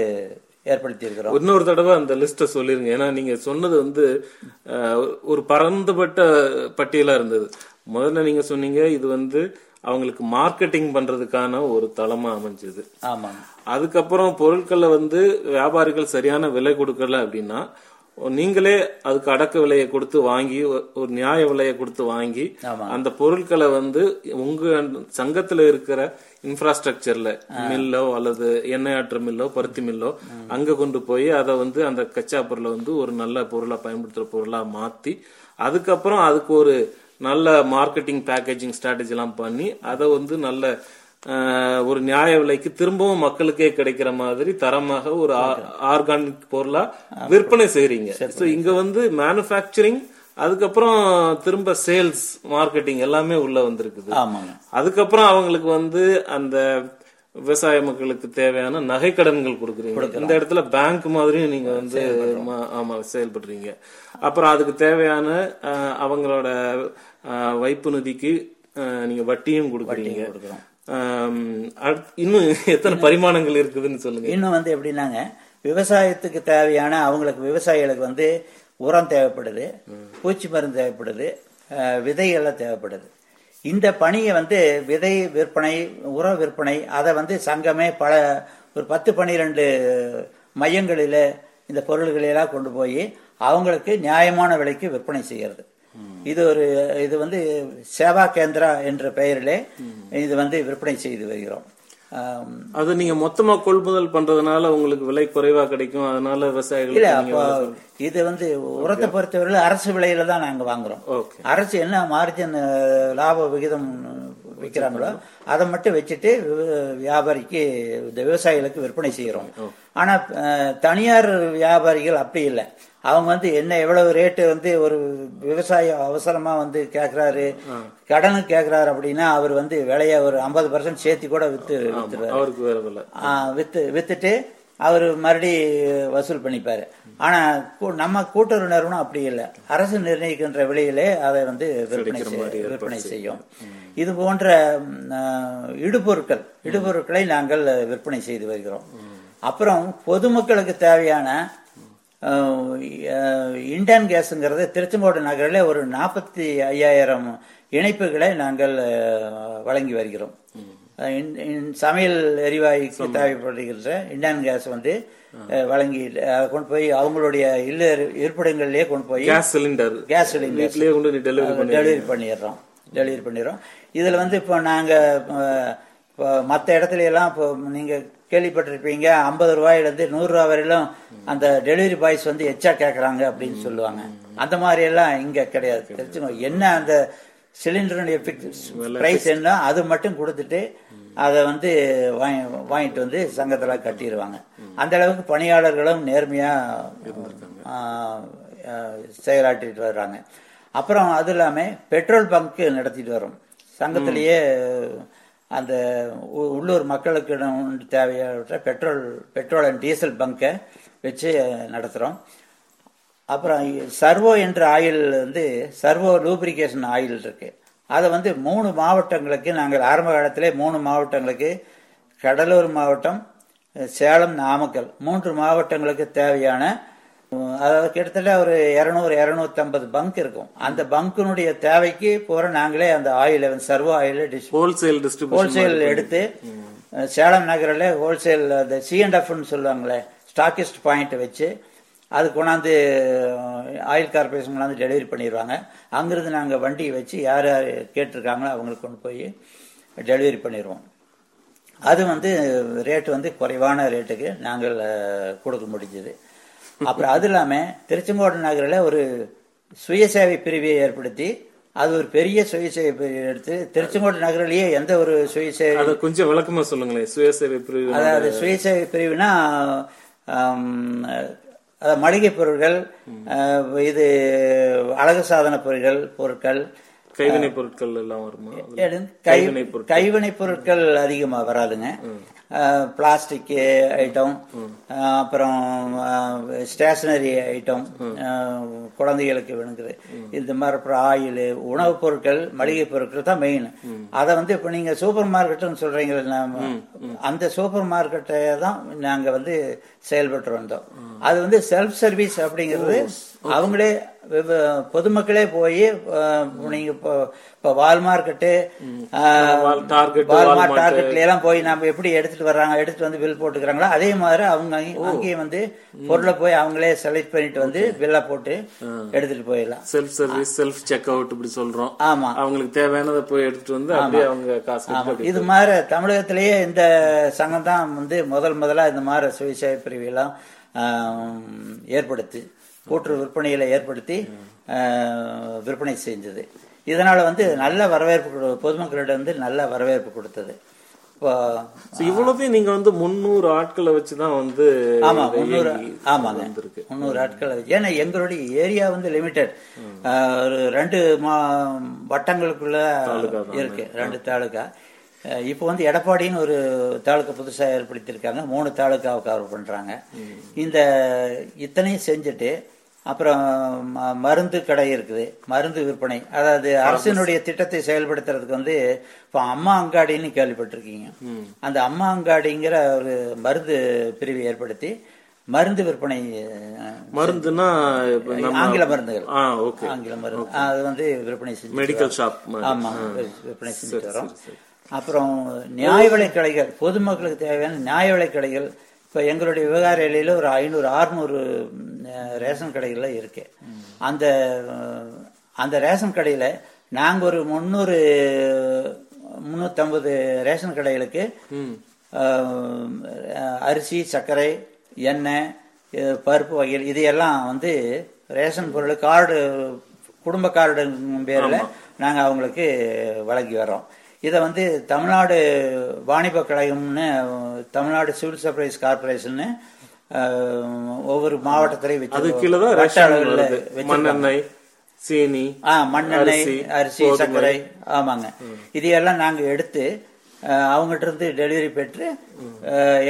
ஏற்படுத்தியிருக்கிறோம். இன்னொரு தடவை அந்த லிஸ்ட சொல்லிருங்க. ஏன்னா நீங்க சொன்னது வந்து ஒரு பரந்துபட்ட பட்டியலா இருந்தது. முதல்ல நீங்க சொன்னீங்க இது வந்து அவங்களுக்கு மார்க்கெட்டிங் பண்றதுக்கான ஒரு தளமா அமைஞ்சது. ஆமாம் அதுக்கப்புறம் பொருட்களை வந்து வியாபாரிகள் சரியான விலை கொடுக்கல அப்படின்னா நீங்களே அதுக்கு அடக்க விலையை கொடுத்து வாங்கி ஒரு- நியாய விலையை கொடுத்து வாங்கி. அந்த பொருட்களை வந்து உங்க சங்கத்துல இருக்கிற இன்ஃப்ராஸ்ட்ரக்சர்ல மில்லோ அல்லது எண்ணெய் ஆற்று மில்லோ பருத்தி மில்லோ அங்க கொண்டு போய் அதை வந்து அந்த கச்சா பொருளை வந்து ஒரு நல்ல பொருளா பயன்படுத்துற பொருளா மாத்தி அதுக்கப்புறம் அதுக்கு ஒரு நல்ல மார்க்கெட்டிங் பேக்கேஜிங் ஸ்ட்ராட்டஜி எல்லாம் பண்ணி அதை வந்து நல்ல ஒரு நியாய விலைக்கு திரும்பவும் மக்களுக்கே கிடைக்கிற மாதிரி தரமாக ஒரு ஆர்கானிக் பொருளா விற்பனை செய்றீங்க. சோ இங்க வந்து மேனுஃபேக்சரிங் அதுக்கப்புறம் திரும்ப சேல்ஸ் மார்க்கெட்டிங் எல்லாமே உள்ள வந்திருக்குது. அதுக்கப்புறம் அவங்களுக்கு வந்து அந்த விவசாய மக்களுக்கு தேவையான நகை கடன்கள் கொடுக்குறீங்க. இந்த இடத்துல பேங்க் மாதிரியும் நீங்க வந்து ஆமா செயல்படுறீங்க. அப்புறம் அதுக்கு தேவையான அவங்களோட வைப்பு நிதிக்கு நீங்க வட்டியும் கொடுக்குறீங்க. இன்னும் எத்தனை பரிமாணங்கள் இருக்குதுன்னு சொல்லுங்க. இன்னும் வந்து எப்படின்னாங்க விவசாயத்துக்கு தேவையான அவங்களுக்கு விவசாயிகளுக்கு வந்து உரம் தேவைப்படுது பூச்சி மருந்து தேவைப்படுது விதைகள்லாம் தேவைப்படுது. இந்த பணியை வந்து விதை விற்பனை உர விற்பனை அதை வந்து சங்கமே பல ஒரு பத்து பன்னிரெண்டு மையங்களில் இந்த பொருள்களை எல்லாம் கொண்டு போய் அவங்களுக்கு நியாயமான விலைக்கு விற்பனை செய்கிறது இது ஒரு இது வந்து சேவா கேந்திரா என்ற பெயரிலே இது வந்து விற்பனை செய்து வருகிறோம். அது நீங்க மொத்தமா கொள்முதல் பண்றதுனால உங்களுக்கு விலை குறைவா கிடைக்கும். அதனால இல்ல விவசாயிகளுக்கு அப்போ இது வந்து உரத்தை பொறுத்தவரையில அரசு விலையில தான் நாங்க வாங்குறோம். அரசு என்ன மார்ஜின் லாப விகிதம் விற்கிறாங்களோ அதை மட்டும் வச்சுட்டு வியாபாரிக்கு இந்த விவசாயிகளுக்கு விற்பனை செய்கிறோம் ஆனா அஹ், தனியார் வியாபாரிகள் அப்படி இல்லை. அவங்க வந்து என்ன எவ்வளவு ரேட்டு வந்து ஒரு விவசாயி அவசரமா வந்து கேக்குறாரு கடனுக்கு கேக்குறாரு அப்படின்னா அவர் வந்து விலைய ஒரு ஐம்பது பர்சன்ட் சேர்த்து கூட வித்து ஆ, வித்து வித்துட்டு அவர் மறுபடி வசூல் பண்ணிப்பாரு. ஆனா கூ- நம்ம கூட்டுறவு நிறுவனம் அப்படி இல்லை. அரசு நிர்ணயிக்கின்ற விலையிலே அதை வந்து விற்பனை விற்பனை செய்யும். இது போன்ற இடுபொருட்கள் இடுபொருட்களை நாங்கள் விற்பனை செய்து வருகிறோம். அப்புறம் பொதுமக்களுக்கு தேவையான இண்டியன் கேஸுங்கிறது திருச்செங்கோடு நகரில் ஒரு நாற்பத்தி ஐயாயிரம் இணைப்புகளை நாங்கள் வழங்கி வருகிறோம். சமையல் எரிவாயுக்கு தேவைப்படுகின்ற இண்டியன் கேஸ் வந்து வழங்கி கொண்டு போய் அவங்களுடைய இல்ல இருப்பிடங்களிலேயே கொண்டு போய் gas cylinder. Gas cylinder. Delivery பண்ணி டெலிவரி பண்ணிடுறோம். டெலிவரி பண்ணிடுறோம். இதுல வந்து இப்போ நாங்க அஹ், இப்போ மற்ற இடத்துல எல்லாம் இப்போ நீங்க கேள்விப்பட்டிருப்பீங்க ஐம்பது ரூபாயிலிருந்து நூறு ரூபாய் வரையிலும் அந்த டெலிவரி பாய்ஸ் வந்து எச்சா கேக்குறாங்க அப்படின்னு சொல்லுவாங்க. அந்த மாதிரி எல்லாம் இங்க கிடையாது. தெரிஞ்சுக்கோ என்ன அந்த சிலிண்டருடைய பிரைஸ் என்ன அது மட்டும் கொடுத்துட்டு அதை வந்து வாங்கி- வாங்கிட்டு வந்து சங்கத்துல கட்டிடுவாங்க அந்த அளவுக்கு பணியாளர்களும் நேர்மையா ஆஹ், ஆஹ், செயலாற்றிட்டு வர்றாங்க. அப்புறம் அது இல்லாம பெட்ரோல் பங்க் நடத்திட்டு வரோம் சங்கத்திலேயே அந்த உள்ளூர் மக்களுக்கு தேவையான பெட்ரோல் பெட்ரோல் அண்ட் டீசல் பங்கை வச்சு நடத்துறோம். அப்புறம் சர்வோ என்ற ஆயில் வந்து சர்வோ லூப்ரிகேஷன் ஆயில் இருக்கு. அதை வந்து மூணு மாவட்டங்களுக்கு நாங்கள் ஆரம்ப காலத்திலே மூணு மாவட்டங்களுக்கு கடலூர் மாவட்டம் சேலம் நாமக்கல் மூன்று மாவட்டங்களுக்கு தேவையான அதாவது கிட்டத்தட்ட ஒரு இரநூறு இரநூத்தம்பது பங்க் இருக்கும். அந்த பங்கினுடைய தேவைக்கு போற நாங்களே அந்த ஆயிலை வந்து சர்வோ ஆயிலை ஹோல்சேல் ஹோல்சேல் எடுத்து சேலம் நகரில் ஹோல்சேல் அந்த சிஎன்எஃப்னு சொல்லுவாங்களே ஸ்டாக்கிஸ்ட் பாயிண்ட் வச்சு அது கொண்டாந்து ஆயில் கார்பரேஷன் கொண்டாந்து டெலிவரி பண்ணிடுவாங்க. அங்கிருந்து நாங்கள் வண்டி வச்சு யார் யார் கேட்டிருக்காங்களோ அவங்களுக்கு கொண்டு போய் டெலிவரி பண்ணிடுவோம். அது வந்து ரேட் வந்து குறைவான ரேட்டுக்கு நாங்கள் கொடுக்க முடிஞ்சது. அப்புறம் அது இல்லாமல் திருச்செங்கோடு நகரில் ஒரு சுயசேவை பிரிவை ஏற்படுத்தி அது ஒரு பெரிய சுயசேவை பிரிவு எடுத்து திருச்செங்கோடு நகரிலேயே எந்த ஒரு சுயசேவை கொஞ்சம் விளக்கமா சொல்லுங்களேன். சுயசேவை பிரிவு அதாவது சுயசேவை பிரிவுனா அதாவது மளிகை பொருட்கள் இது அழகு சாதன பொருட்கள் பொருட்கள் கைவினை பொருட்கள் எல்லாம் வருமா? கைவினை பொருட்கள். அதிகமா வராதுங்க. பிளாஸ்டிக் ஐட்டம் அப்புறம் ஸ்டேஷனரி ஐட்டம் குழந்தைகளுக்கு வேணுங்கிறது இந்த மாதிரி அப்புறம் ஆயில் உணவுப் பொருட்கள் மளிகை பொருட்கள் தான் மெயின் அதை வந்து இப்போ நீங்க சூப்பர் மார்க்கெட்னு சொல்றீங்க நாம அந்த சூப்பர் மார்க்கெட்டை தான் நாங்க வந்து செயல்பட்டு வந்தோம். அது வந்து செல்ஃப் சர்வீஸ் அப்படிங்கிறது அவங்களே பொதுமக்களே போய் நீங்க இப்போ இப்போ வால்மார்க்கெட்டு வால்மார்ட். டார்கெட்ல எல்லாம் போய் நம்ம எப்படி எடுத்துட்டு வர்றாங்க எடுத்துட்டு வந்து பில் போட்டுக்கிறாங்களோ அதே மாதிரி அவங்க அங்கே- அங்கேயும் வந்து பொருளை போய் அவங்களே செலக்ட் பண்ணிட்டு வந்து பில்லை போட்டு எடுத்துட்டு போயிடலாம். Self service self check out இப்படி சொல்றோம். ஆமா. அவங்களுக்கு தேவையானதை போய் எடுத்துட்டு வந்து அப்படியே அவங்க காசு இது மாதிரி தமிழகத்திலேயே இந்த சங்கம் தான் வந்து முதல் முதலா இந்த மாதிரி சுயசேவை பிரிவுகளாம் ஆம், ஏற்படுத்தி. கூட்டுறவு விற்பனைகளை ஏற்படுத்தி விற்பனை செஞ்சது. இதனால வந்து நல்ல வரவேற்பு பொதுமக்களிடம் வந்து நல்ல வரவேற்பு கொடுத்தது. இவ்வளவுதையும் நீங்க வந்து முன்னூறு ஆட்களை வச்சுதான் வந்து ஆமா இயங்கி ஆமாங்க. முந்நூறு ஆட்கள் வச்சு. ஏன்னா எங்களுடைய ஏரியா வந்து லிமிட்டட் ஒரு ரெண்டு வட்டங்களுக்குள்ள இருக்கு ரெண்டு தாலுக்கா அஹ் இப்போ வந்து எடப்பாடின்னு ஒரு தாலுக்கா புதுசா ஏற்படுத்தியிருக்காங்க. மூணு தாலுக்காவை கவர் பண்றாங்க இந்த இத்தனையும் செஞ்சுட்டு அப்புறம் மருந்து கடை இருக்குது. மருந்து விற்பனை. அதாவது அரசினுடைய திட்டத்தை செயல்படுத்துறதுக்கு வந்து இப்போ அம்மா அங்காடின்னு கேள்விப்பட்டிருக்கீங்க. அந்த அம்மா அங்காடிங்கிற ஒரு மருந்து பிரிவு ஏற்படுத்தி மருந்து விற்பனை மருந்துனா ஆங்கில மருந்துகள். ஆங்கில மருந்து. அது வந்து விற்பனை செஞ்சு மெடிக்கல் ஷாப் ஆமா. விற்பனை செஞ்சுட்டு வரோம். அப்புறம் நியாய விலைக் கடைகள் பொதுமக்களுக்கு தேவையான நியாய விலைக் கடைகள் இப்போ எங்களுடைய விவகார எல்லையில் ஒரு ஐநூறு அறுநூறு ரேஷன் கடைகள்ல இருக்கு. அந்த அந்த ரேஷன் கடையில நாங்க ஒரு முந்நூறு முந்நூற்றம்பது ரேஷன் கடைகளுக்கு அரிசி சர்க்கரை எண்ணெய் பருப்பு வகைகள் இது எல்லாம் வந்து ரேஷன் பொருள் கார்டு குடும்ப கார்டு பேர்ல நாங்க அவங்களுக்கு வழங்கி வரோம் இதை வந்து தமிழ்நாடு வாணிப கழகம்னு தமிழ்நாடு சிவில் சப்ளைஸ் கார்பரேஷன் ஒவ்வொரு மாவட்டத்திலையும் வச்சு. மண்ணெண்ணெய் சீனி ஆ மண்ணெண்ணெய் அரிசி. சர்க்கரை ஆமாங்க. இது எல்லாம் நாங்க எடுத்து அவங்ககிட்ட இருந்து டெலிவரி பெற்று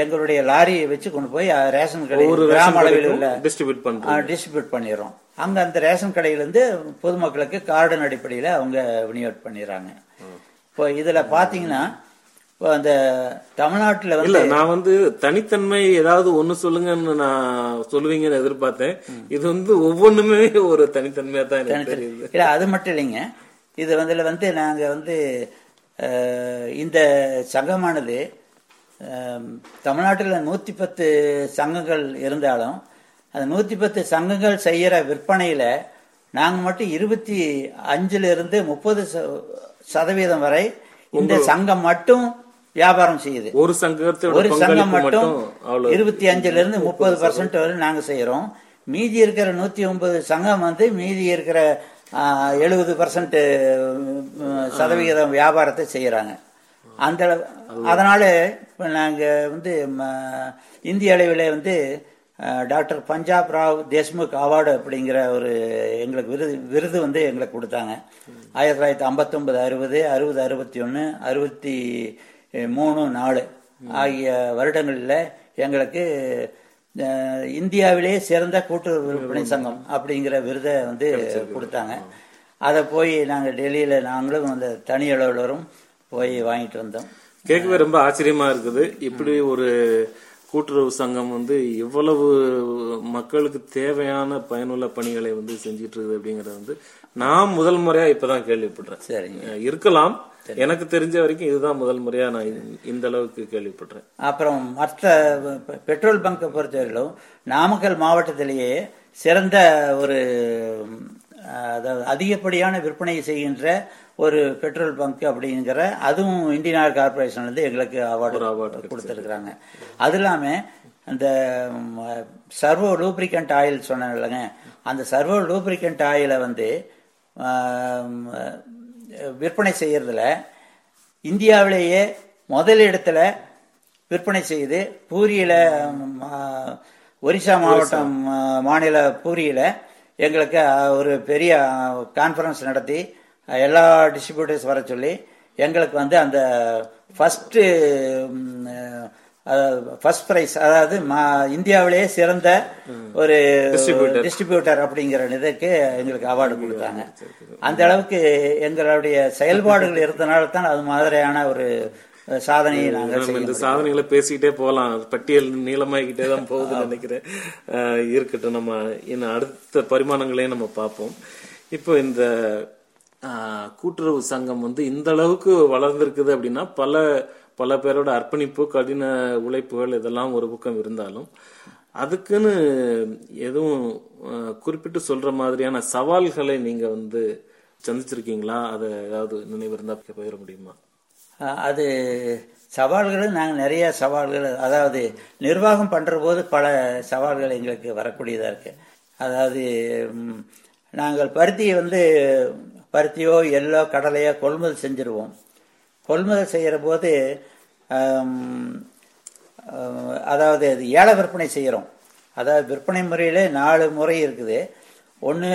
எங்களுடைய லாரியை வச்சு கொண்டு போய் ரேஷன் கடை கிராம அளவில் உள்ள டிஸ்ட்ரிபியூட் பண்றோம் டிஸ்ட்ரிபியூட் பண்ணிடுறோம். அங்க அந்த ரேஷன் கடையிலேருந்து பொதுமக்களுக்கு கார்டன் அடிப்படையில் அவங்க விநியோகம் பண்ணிடுறாங்க. இப்போ இதுல பாத்தீங்கன்னா இப்போ அந்த தமிழ்நாட்டுல வந்து நான் வந்து தனித்தன்மை ஏதாவது ஒண்ணு சொல்லுங்கன்னு நான் சொல்லுவீங்கன்னு எதிர்பார்த்தேன். இது வந்து ஒவ்வொன்றுமே ஒரு தனித்தன்மையா தான் எனக்கு இல்ல அது மட்டும் இல்லைங்க. இது வந்து வந்து நாங்க வந்து இந்த சங்கமானது தமிழ்நாட்டுல நூத்தி பத்து சங்கங்கள் இருந்தாலும் அந்த நூத்தி பத்து சங்கங்கள் செய்யற விற்பனையில நாங்க மட்டும் இருபத்தி அஞ்சுல இருந்து முப்பது சதவீதம் வரை இந்த சங்கம் மட்டும் வியாபாரம் செய்யுது. ஒரு சங்கத்தோட ஒரு சங்கம் மட்டும் இருபத்தி அஞ்சுல இருந்து முப்பது பர்சன்ட் வரை நாங்க செய்யறோம். மீதி இருக்கிற நூத்தி ஒன்பது சங்கம் வந்து மீதி இருக்கிற எழுபது பர்சன்ட் சதவிகிதம் வியாபாரத்தை செய்யறாங்க. அந்த அதனால நாங்க வந்து இந்திய அளவில் வந்து டாக்டர் பஞ்சாப் ராவ் தேஷ்முக் அவார்டு அப்படிங்கிற ஒரு எங்களுக்கு விருது விருது வந்து எங்களுக்கு கொடுத்தாங்க. ஆயிரத்தி தொள்ளாயிரத்தி ஐம்பத்தொன்பது அறுபது அறுபது அறுபத்தி ஒன்று அறுபத்தி மூணு நாலு ஆகிய வருடங்களில் எங்களுக்கு இந்தியாவிலேயே சிறந்த கூட்டுறவு விற்பனை சங்கம் அப்படிங்கிற விருதை வந்து கொடுத்தாங்க. அதை போய் நாங்கள் டெல்லியில் நாங்களும் அந்த தனி அலுவலரும் போய் வாங்கிட்டு வந்தோம். கேட்கவே ரொம்ப ஆச்சரியமா இருக்குது. இப்படி ஒரு கூட்டுறவு சங்கம் வந்து எவ்வளவு மக்களுக்கு தேவையான பயனுள்ள பணிகளை வந்து செஞ்சிட்டு இருக்குது அப்படிங்கறது வந்து நான் முதல் முறையா இப்பதான் கேள்விப்படுறேன். சரிங்க. இருக்கலாம். எனக்கு தெரிஞ்ச வரைக்கும் இதுதான் முதல் முறையா நான் இந்த- இந்த அளவுக்கு கேள்விப்படுறேன். அப்புறம் மற்ற பெட்ரோல் பங்கை பொறுத்தவரையிலும் நாமக்கல் மாவட்டத்திலேயே சிறந்த ஒரு அதாவது அதிகப்படியான விற்பனை செய்கின்ற ஒரு பெட்ரோல் பங்க் அப்படிங்கிற அதுவும் இந்தியன் ஆயில் கார்பரேஷன்ல இருந்து எங்களுக்கு award அவார்டு கொடுத்துருக்குறாங்க. அது இல்லாம அந்த ம், சர்வோ லூப்ரிகண்ட் ஆயில் சொன்னேன் இல்லைங்க. அந்த சர்வோ லூப்ரிகண்ட் ஆயிலை வந்து விற்பனை செய்கிறதுல இந்தியாவிலேயே முதல் இடத்துல விற்பனை செய்து பூரியில் ஒரிசா மாவட்டம் மாநில பூரியில் எங்களுக்கு ஒரு பெரிய கான்ஃபரன்ஸ் நடத்தி எல்லா டிஸ்ட்ரிபியூட்டர்ஸ் வர சொல்லி எங்களுக்கு வந்து அந்த ஃபஸ்ட்டு ஃபர்ஸ்ட் பிரைஸ் அதாவது ம- இந்தியாவிலேயே சிறந்த ஒரு டிஸ்ட்ரிபியூட்டர் அப்படிங்கிற இதுக்கு எங்களுக்கு அவார்டு கொடுத்தாங்க. அந்த அளவுக்கு எங்களுடைய செயல்பாடுகள் இருந்தனால தான் அது மாதிரியான ஒரு சாதனையை நாங்கள் இந்த சாதனைகளை பேசிக்கிட்டே போகலாம். பட்டியல் நீளமாகிக்கிட்டே தான் போகுதுன்னு நினைக்கிறேன். இருக்கட்டும். நம்ம இன்னும் அடுத்த பரிமாணங்களையும் நம்ம பார்ப்போம். இப்போ இந்த கூட்டுறவு சங்கம் வந்து இந்த அளவுக்கு வளர்ந்திருக்குது அப்படின்னா பல பல பேரோட அர்ப்பணிப்பு கடின உழைப்புகள் இதெல்லாம் ஒரு பக்கம் இருந்தாலும் அதுக்குன்னு எதுவும் குறிப்பிட்டு சொல்ற மாதிரியான சவால்களை நீங்க வந்து சந்திச்சிருக்கீங்களா? அதை ஏதாவது நினைவு இருந்தா பகிர முடியுமா? அது சவால்கள் நாங்கள் நிறைய சவால்கள் அதாவது நிர்வாகம் பண்ணுற போது பல சவால்கள் எங்களுக்கு வரக்கூடியதாக இருக்கு. அதாவது நாங்கள் பருத்தியை வந்து பருத்தியோ எல்லோ கடலையோ கொள்முதல் செஞ்சிருவோம். கொள்முதல் செய்கிற போது அதாவது அது ஏல விற்பனை செய்கிறோம் அதாவது விற்பனை முறையில நாலு முறை இருக்குது. ஒன்று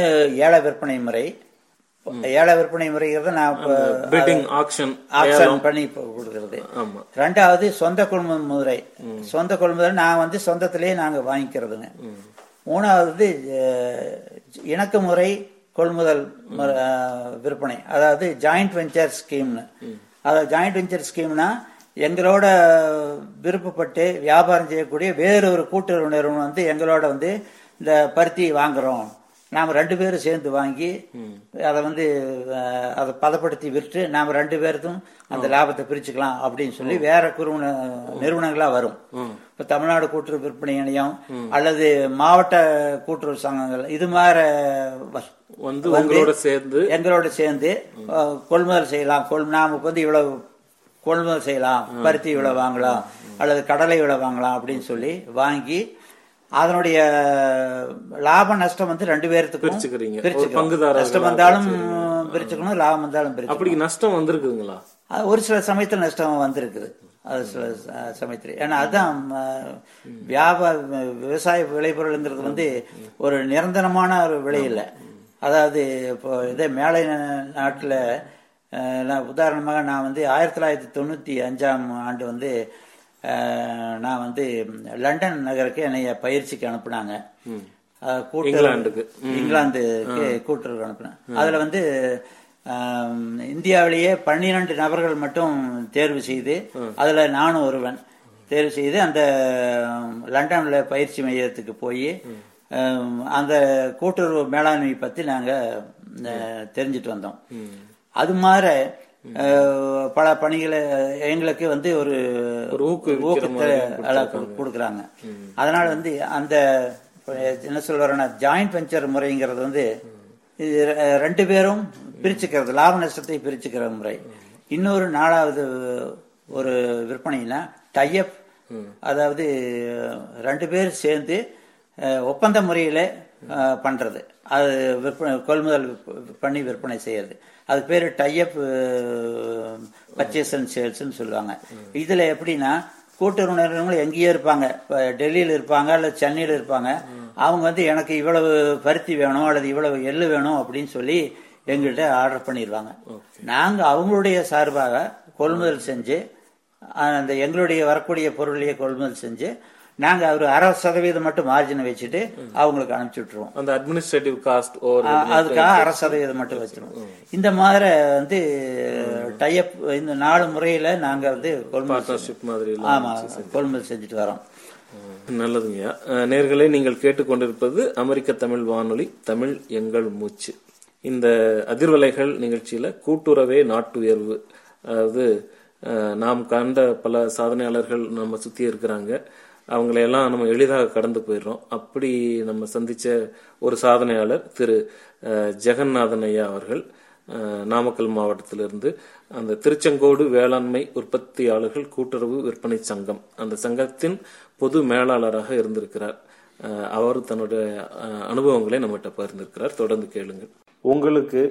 ஏல விற்பனை முறை. ஏல விற்பனை முறைங்கிறத நான் பில்டிங் ஆக்ஷன் ஆக்ஷன் பண்ணி கொடுக்கறது. ரெண்டாவது சொந்த கொள்முதல் முறை. சொந்த கொள்முதல் நான் வந்து சொந்தத்திலேயே நாங்க வாங்கிக்கிறதுங்க. மூணாவது இணக்க முறை கொள்முதல் விற்பனை. அதாவது ஜாயிண்ட் வெஞ்சர் ஸ்கீம்னு அதாவது ஜாயிண்ட் வெஞ்சர் ஸ்கீம்னா எங்களோட விருப்பப்பட்டு வியாபாரம் செய்யக்கூடிய வேறொரு கூட்டுறவு நிறுவனம் வந்து எங்களோட வந்து இந்த பருத்தி வாங்குறோம். நாம் ரெண்டு பேரும் சேர்ந்து வாங்கி அதை வந்து அதை பதப்படுத்தி விற்று நாம் ரெண்டு பேருக்கும் அந்த லாபத்தை பிரிச்சுக்கலாம் அப்படின்னு சொல்லி வேற குறுவன நிறுவனங்களா வரும். இப்ப தமிழ்நாடு கூட்டுறவு விற்பனை இணையம் அல்லது மாவட்ட கூட்டுறவு சங்கங்கள் இது மாதிரி வந்து உங்களோட சேர்ந்து எங்களோட சேர்ந்து கொள்முதல் செய்யலாம். கொள் நாம வந்து இவ்வளவு கொள்முதல் செய்யலாம். பருத்தி இவ்வளவு வாங்கலாம். அல்லது கடலை இவ்வளவு வாங்கலாம் அப்படின்னு சொல்லி வாங்கி அதனுடைய லாப நஷ்டம் வந்து ரெண்டு பேர்த்துக்கும் பிரிச்சுக்கிறீங்க. பங்குதாரர்களா நஷ்டம் வந்தாலும் பிரிச்சுக்கணும் லாபம் வந்தாலும் பிரிச்சுக்கணும். அப்படி நஷ்டம் வந்திருக்குங்களா ஒரு சில சமயத்தில் நஷ்டம் வந்திருக்குது. அது சில சமயத்தில். ஏன்னா அதுதான் வியாபார விவசாய விளைபொருளுங்கிறது வந்து ஒரு நிரந்தரமான ஒரு விலை இல்லை. அதாவது இப்போ இதே மேலை நாட்டில் நான் உதாரணமாக நான் வந்து ஆயிரத்தி தொள்ளாயிரத்தி தொண்ணூற்றி அஞ்சாம் ஆண்டு வந்து நான் வந்து லண்டன் நகருக்கு என்னைய பயிற்சிக்கு அனுப்புனாங்க. இங்கிலாந்துக்கு. இங்கிலாந்துக்கு கூட்டுறவு அனுப்புனேன் அதுல வந்து இந்தியாவிலேயே பன்னிரண்டு நபர்கள் மட்டும் தேர்வு செய்து அதுல நானும் ஒருவன் தேர்வு செய்து அந்த லண்டன்ல பயிற்சி மையத்துக்கு போய் அந்த கூட்டுறவு மேலாண்மை பத்தி நாங்க தெரிஞ்சுட்டு வந்தோம். அது மாதிரி பல பணிகளை எங்களுக்கு வந்து ஒரு ஊக்கத்தை கொடுக்குறாங்க. அதனால வந்து அந்த என்ன சொல்றேன்னா ஜாயிண்ட் வெஞ்சர் முறைங்கிறது வந்து இது ரெண்டு பேரும் பிரிச்சுக்கிறது லாப நஷ்டத்தை பிரிச்சுக்கிற முறை. இன்னொரு நாலாவது ஒரு விற்பனைனா டைப் அதாவது ரெண்டு பேர் சேர்ந்து ஒப்பந்த முறையில அஹ், பண்றது. அது விற்பனை கொள்முதல் பண்ணி விற்பனை செய்யறது. அது பேரு டைப் பர்ச்சேஸ் அண்ட் சேல்ஸ்னு சொல்லுவாங்க. இதுல எப்படின்னா கூட்டுறவு நிறுவனங்கள் எங்கேயோ இருப்பாங்க. இப்போ டெல்லியில் இருப்பாங்க அல்லது சென்னையில் இருப்பாங்க. அவங்க வந்து எனக்கு இவ்வளவு பருத்தி வேணும் அல்லது இவ்வளவு எள்ளு வேணும் அப்படின்னு சொல்லி எங்கள்கிட்ட ஆர்டர் பண்ணிடுவாங்க நாங்க அவங்களுடைய சார்பாக கொள்முதல் செஞ்சு அந்த எங்களுடைய வரக்கூடிய பொருளையே கொள்முதல் செஞ்சு நாங்க ஒரு அரை சதவீதம் மட்டும் மார்ஜினை வச்சுட்டு அவங்களுக்கு அனுப்பிச்சு விட்டுருவோம். அந்த அட்மினிஸ்ட்ரேட்டிவ் காஸ்ட் அதுக்காக அரை சதவீதம் மட்டும் வச்சிருவோம். இந்த மாதிரி வந்து டைப் இந்த நாலு முறையில நாங்க வந்து கொள்முதல் ஆமா கொள்முதல் செஞ்சுட்டு வரோம். நல்லதுங்கய்யா நேர்களே நீங்கள் கேட்டுக்கொண்டிருப்பது அமெரிக்க தமிழ் வானொலி தமிழ் எங்கள் மூச்சு. இந்த அதிர்வலைகள் நிகழ்ச்சியில கூட்டுறவே நாட்டுயர்வு அதாவது அஹ், நாம் கண்ட பல சாதனையாளர்கள் நம்ம சுத்தி இருக்கிறாங்க. அவங்களையெல்லாம் நம்ம எளிதாக கடந்து போயிடுறோம். அப்படி நம்ம சந்தித்த ஒரு சாதனையாளர் திரு ஜெகநாதன் ஐயா அவர்கள் நாமக்கல் மாவட்டத்திலிருந்து அந்த திருச்செங்கோடு வேளாண்மை உற்பத்தியாளர்கள் கூட்டுறவு விற்பனை சங்கம் அந்த சங்கத்தின் பொது மேலாளராக இருந்திருக்கிறார். அவர் தன்னுடைய அனுபவங்களை நம்மகிட்ட பகிர்ந்திருக்கிறார். தொடர்ந்து கேளுங்கள். உங்களுக்கு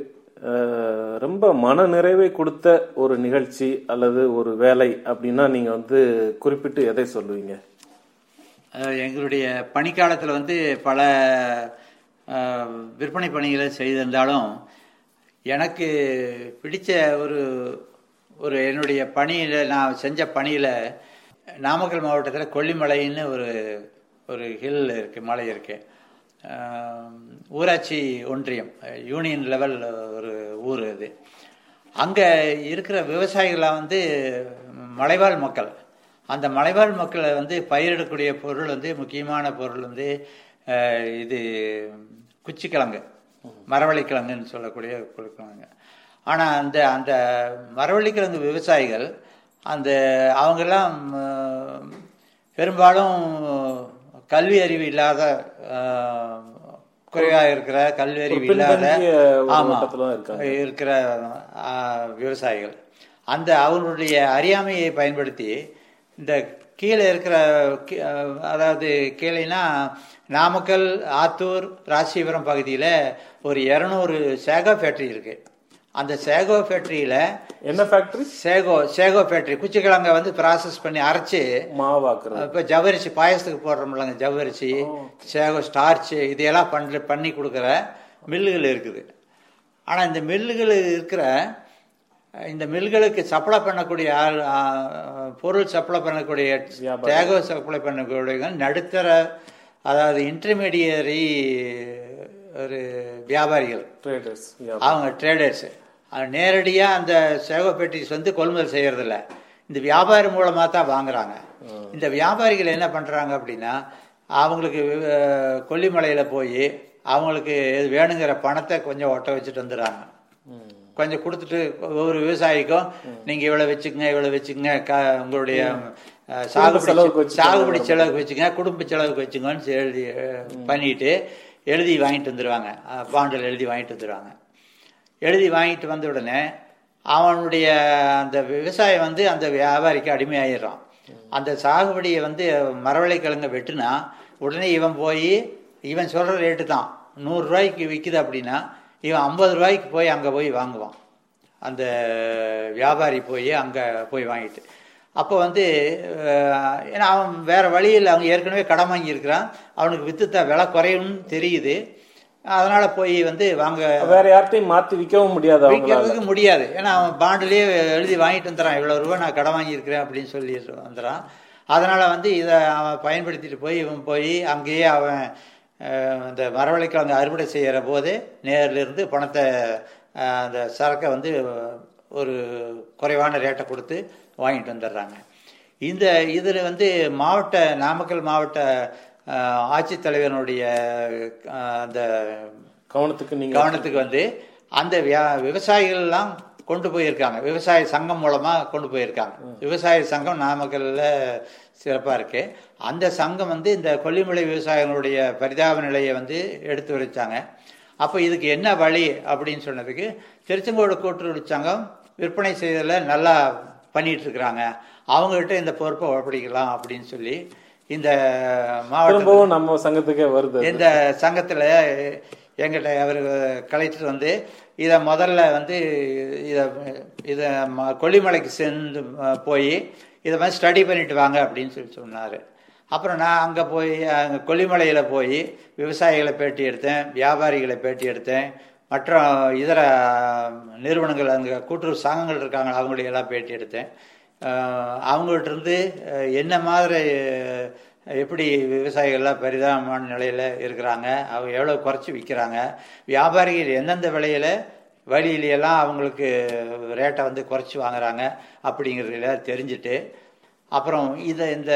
ரொம்ப மன நிறைவை கொடுத்த ஒரு நிகழ்ச்சி அல்லது ஒரு வேலை அப்படின்னா நீங்க வந்து குறிப்பிட்டு எதை சொல்லுவீங்க? எங்களுடைய பணிக்காலத்தில் வந்து பல விற்பனை பணிகளை செய்திருந்தாலும் எனக்கு பிடித்த ஒரு ஒரு என்னுடைய பணியில் நான் செஞ்ச பணியில் நாமக்கல் மாவட்டத்தில் கொல்லிமலைன்னு ஒரு ஒரு ஹில் இருக்குது மலை இருக்குது ஊராட்சி ஒன்றியம் யூனியன் லெவல் ஒரு ஊர் அது. அங்கே இருக்கிற விவசாயிகளாக வந்து மலைவாழ் மக்கள். அந்த மலைவாழ் மக்களை வந்து பயிரிடக்கூடிய பொருள் வந்து முக்கியமான பொருள் வந்து இது குச்சிக்கிழங்கு. மரவள்ளிக்கிழங்குன்னு சொல்லக்கூடிய கிழங்கு ஆனால் அந்த அந்த மரவள்ளிக்கிழங்கு விவசாயிகள் அந்த அவங்கெல்லாம் பெரும்பாலும் கல்வி அறிவு இல்லாத அஹ், குறைவா இருக்கிற கல்வி அறிவு இல்லாத பின்தங்கிய ஒரு ஆமா வட்டத்துல தான் இருக்காங்க. இருக்கிற விவசாயிகள். அந்த அவங்களுடைய அறியாமையை பயன்படுத்தி இந்த கீழே இருக்கிற அதாவது கீழேனா நாமக்கல் ஆத்தூர் ராசிபுரம் பகுதியில் ஒரு இரநூறு சேகோ ஃபேக்டரி இருக்கு. அந்த சேகோ ஃபேக்டரியில் என்ன ஃபேக்டரி சேகோ சேகோ ஃபேக்டரி குச்சிக்கிழங்க வந்து ப்ராசஸ் பண்ணி அரைச்சு மாவாக்குறது இப்போ ஜவ்வரிசி பாயசத்துக்கு போடுறோம்லங்க ஜவ்வரிசி சேகோ ஸ்டார்ச் இதையெல்லாம் பண்ணி பண்ணி கொடுக்குற மில்லுகள் இருக்குது. ஆனால் இந்த மில்லுகள் இருக்கிற இந்த மில்களுக்கு சப்ளை பண்ணக்கூடிய பொருள் சப்ளை பண்ணக்கூடிய. சேகோ சப்ளை பண்ணக்கூடிய நடுத்தர அதாவது இன்டர்மீடியரி ஒரு வியாபாரிகள். ட்ரேடர்ஸ் அவங்க ட்ரேடர்ஸ் நேரடியாக அந்த சேகோ பெட்டிஸ் வந்து கொள்முதல் செய்யறதில்ல. இந்த வியாபாரி மூலமாக தான் வாங்குறாங்க. இந்த வியாபாரிகள் என்ன பண்ணுறாங்க அப்படின்னா அவங்களுக்கு கொல்லிமலையில் போய் அவங்களுக்கு எது வேணுங்கிற பணத்தை கொஞ்சம் ஒட்ட வச்சுட்டு வந்துடுறாங்க. கொஞ்சம் கொடுத்துட்டு ஒவ்வொரு விவசாயிக்கும் நீங்க இவ்வளவு வச்சுக்கங்க இவ்வளவு வச்சுக்கங்க க- உங்களுடைய சாகுபடி செலவுக்கு வச்சுக்கோங்க. சாகுபடி செலவுக்கு வச்சுங்க குடும்ப செலவுக்கு வச்சுங்கன்னு எழுதி பண்ணிட்டு எழுதி வாங்கிட்டு வந்துடுவாங்க பாண்டில் எழுதி வாங்கிட்டு வந்துடுவாங்க எழுதி வாங்கிட்டு வந்த உடனே அவனுடைய அந்த விவசாயம் வந்து அந்த வியாபாரிக்கு அடிமையாயிடுறான். அந்த சாகுபடியை வந்து மரவள்ளை கிழங்க வெட்டுனா உடனே இவன் போய் இவன் சொல்ற ரேட்டு தான். நூறு ரூபாய்க்கு விற்குது அப்படின்னா இவன் ஐம்பது ரூபாய்க்கு போய் அங்கே போய் வாங்குவான். அந்த வியாபாரி போய் அங்கே போய் வாங்கிட்டு. அப்போ வந்து ஏன்னா அவன் வேற வழியில் அவன் ஏற்கனவே கடன் வாங்கியிருக்கிறான். அவனுக்கு வித்துத்த விலை குறையும்னு தெரியுது. அதனால போய் வந்து வாங்க. வேற யார்ட்டையும் மாத்தி விற்கவும் முடியாது விற்கிறதுக்கு முடியாது. ஏன்னா அவன் பாண்டிலேயே எழுதி வாங்கிட்டு வந்துறான். இவ்வளோ ரூபா நான் கடன் வாங்கியிருக்கிறேன் அப்படின்னு சொல்லி வந்துறான். அதனால வந்து இதை அவன் பயன்படுத்திட்டு போய் இவன் போய் அங்கேயே அவன் அந்த மரவள்ளிக்கிழங்கு அறுவடை செய்கிற போதே நேர்ல இருந்து பணத்தை அந்த சரக்கை வந்து ஒரு குறைவான ரேட்டை கொடுத்து வாங்கிட்டு வந்துடுறாங்க. இந்த இதில் வந்து மாவட்ட நாமக்கல் மாவட்ட ஆட்சித்தலைவனுடைய அந்த கவனத்துக்கு நீங்க கவனத்துக்கு வந்து அந்த வியா- விவசாயிகள் எல்லாம் கொண்டு போயிருக்காங்க. விவசாய சங்கம் மூலமா கொண்டு போயிருக்காங்க. விவசாய சங்கம் நாமக்கல்ல சிறப்பா இருக்கு. அந்த சங்கம் வந்து இந்த கொல்லிமலை விவசாயிகளுடைய பரிதாப நிலையை வந்து எடுத்து வச்சாங்க அப்போ இதுக்கு என்ன வழி அப்படின்னு சொன்னதுக்கு திருச்செங்கோடு கூட்டுறவு சங்கம் விற்பனை செய்ததில் நல்லா பண்ணிட்டு இருக்கிறாங்க. அவங்ககிட்ட இந்த பொறுப்பை ஒப்படைக்கலாம் அப்படின்னு சொல்லி இந்த மாவட்ட திரும்பவும் நம்ம சங்கத்துக்கே வருது. இந்த சங்கத்தில் எங்கிட்ட அவர் கலெக்டர் வந்து இதை முதல்ல வந்து இதை இதை ம- கொல்லிமலைக்கு சென்று போய் இதை மாதிரி ஸ்டடி பண்ணிட்டு வாங்க அப்படின்னு சொல்லி சொன்னார். அப்புறம் நான் அங்கே போய் அங்கே கொல்லிமலையில் போய் விவசாயிகளை பேட்டி எடுத்தேன் வியாபாரிகளை பேட்டி எடுத்தேன். மற்ற இதர நிறுவனங்கள் அங்கே கூட்டுறவு சங்கங்கள் இருக்காங்க அவங்களுடைய எல்லாம் பேட்டி எடுத்தேன். அஹ், அவங்கள்ட்ட இருந்து என்ன மாதிரி எப்படி விவசாயிகள்லாம் பரிதாபமான நிலையில் இருக்கிறாங்க அவங்க எவ்வளோ குறைச்சி விற்கிறாங்க வியாபாரிகள் எந்தெந்த விலையில் வழியிலையெல்லாம் அவங்களுக்கு ரேட்டை வந்து குறைச்சி வாங்குறாங்க அப்படிங்கிறதுல தெரிஞ்சுட்டு அப்புறம் இதை இந்த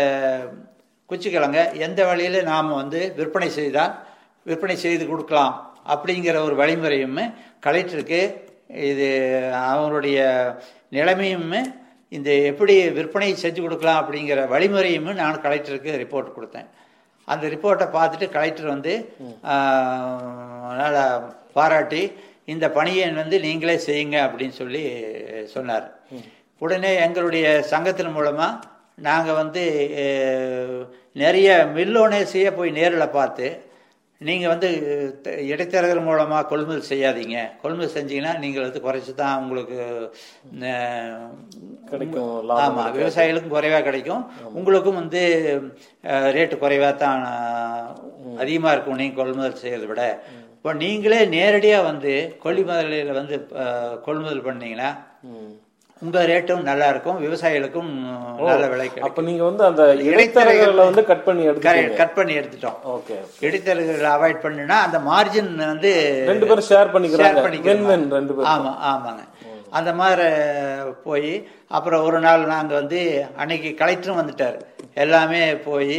குச்சிக்கிழங்க எந்த வழியில் நாம் வந்து விற்பனை செய்தால் விற்பனை செய்து கொடுக்கலாம் அப்படிங்கிற ஒரு வழிமுறையும் கலெக்டருக்கு இது அவங்களுடைய நிலைமையும் இந்த எப்படி விற்பனை செஞ்சு கொடுக்கலாம் அப்படிங்கிற வழிமுறையும் நான் கலெக்டருக்கு ரிப்போர்ட் கொடுத்தேன். அந்த ரிப்போர்ட்டை பார்த்துட்டு கலெக்டர் வந்து நல்லா பாராட்டி இந்த பணியை வந்து நீங்களே செய்யுங்க அப்படின்னு சொல்லி சொன்னார். உடனே எங்களுடைய சங்கத்தின் மூலமாக நாங்கள் வந்து நிறைய மில்லோனேசியே போய் நேரில் பார்த்து நீங்கள் வந்து இடைத்தரகர் மூலமாக கொள்முதல் செய்யாதீங்க. கொள்முதல் செஞ்சீங்கன்னா நீங்கள் வந்து குறைச்சி தான் உங்களுக்கு கிடைக்கும் ஆமாம் விவசாயிகளுக்கும் குறைவாக கிடைக்கும். உங்களுக்கும் வந்து ரேட்டு குறைவாக தான் அதிகமாக இருக்கும் நீங்கள் கொள்முதல் செய்யறதை விட. இப்போ நீங்களே நேரடியாக வந்து கொள்முதலில் வந்து கொள்முதல் பண்ணீங்கன்னா ம். உங்க ரேட்டும் நல்லா இருக்கும் விவசாயிகளுக்கும் நல்ல விலை அப்ப நீங்க வந்து அந்த இடைத்தரகர்களை வந்து கட் பண்ணி எடுத்து கட் பண்ணி எடுத்துட்டோம். ஓகே இடைத்தரகர்களை அவாய்ட் பண்ணுனா அந்த மார்ஜின் வந்து ரெண்டு பேரும் ஷேர் பண்ணிக்கிறாங்க. share பண்ணிக்கிற வென் வென் ரெண்டு பேரும். ஆமா ஆமாங்க. அந்த மாதிரி போய் அப்புறம் ஒரு நாள் நாங்க வந்து அன்னைக்கு கலெக்டரும் வந்துட்டார். எல்லாமே போய்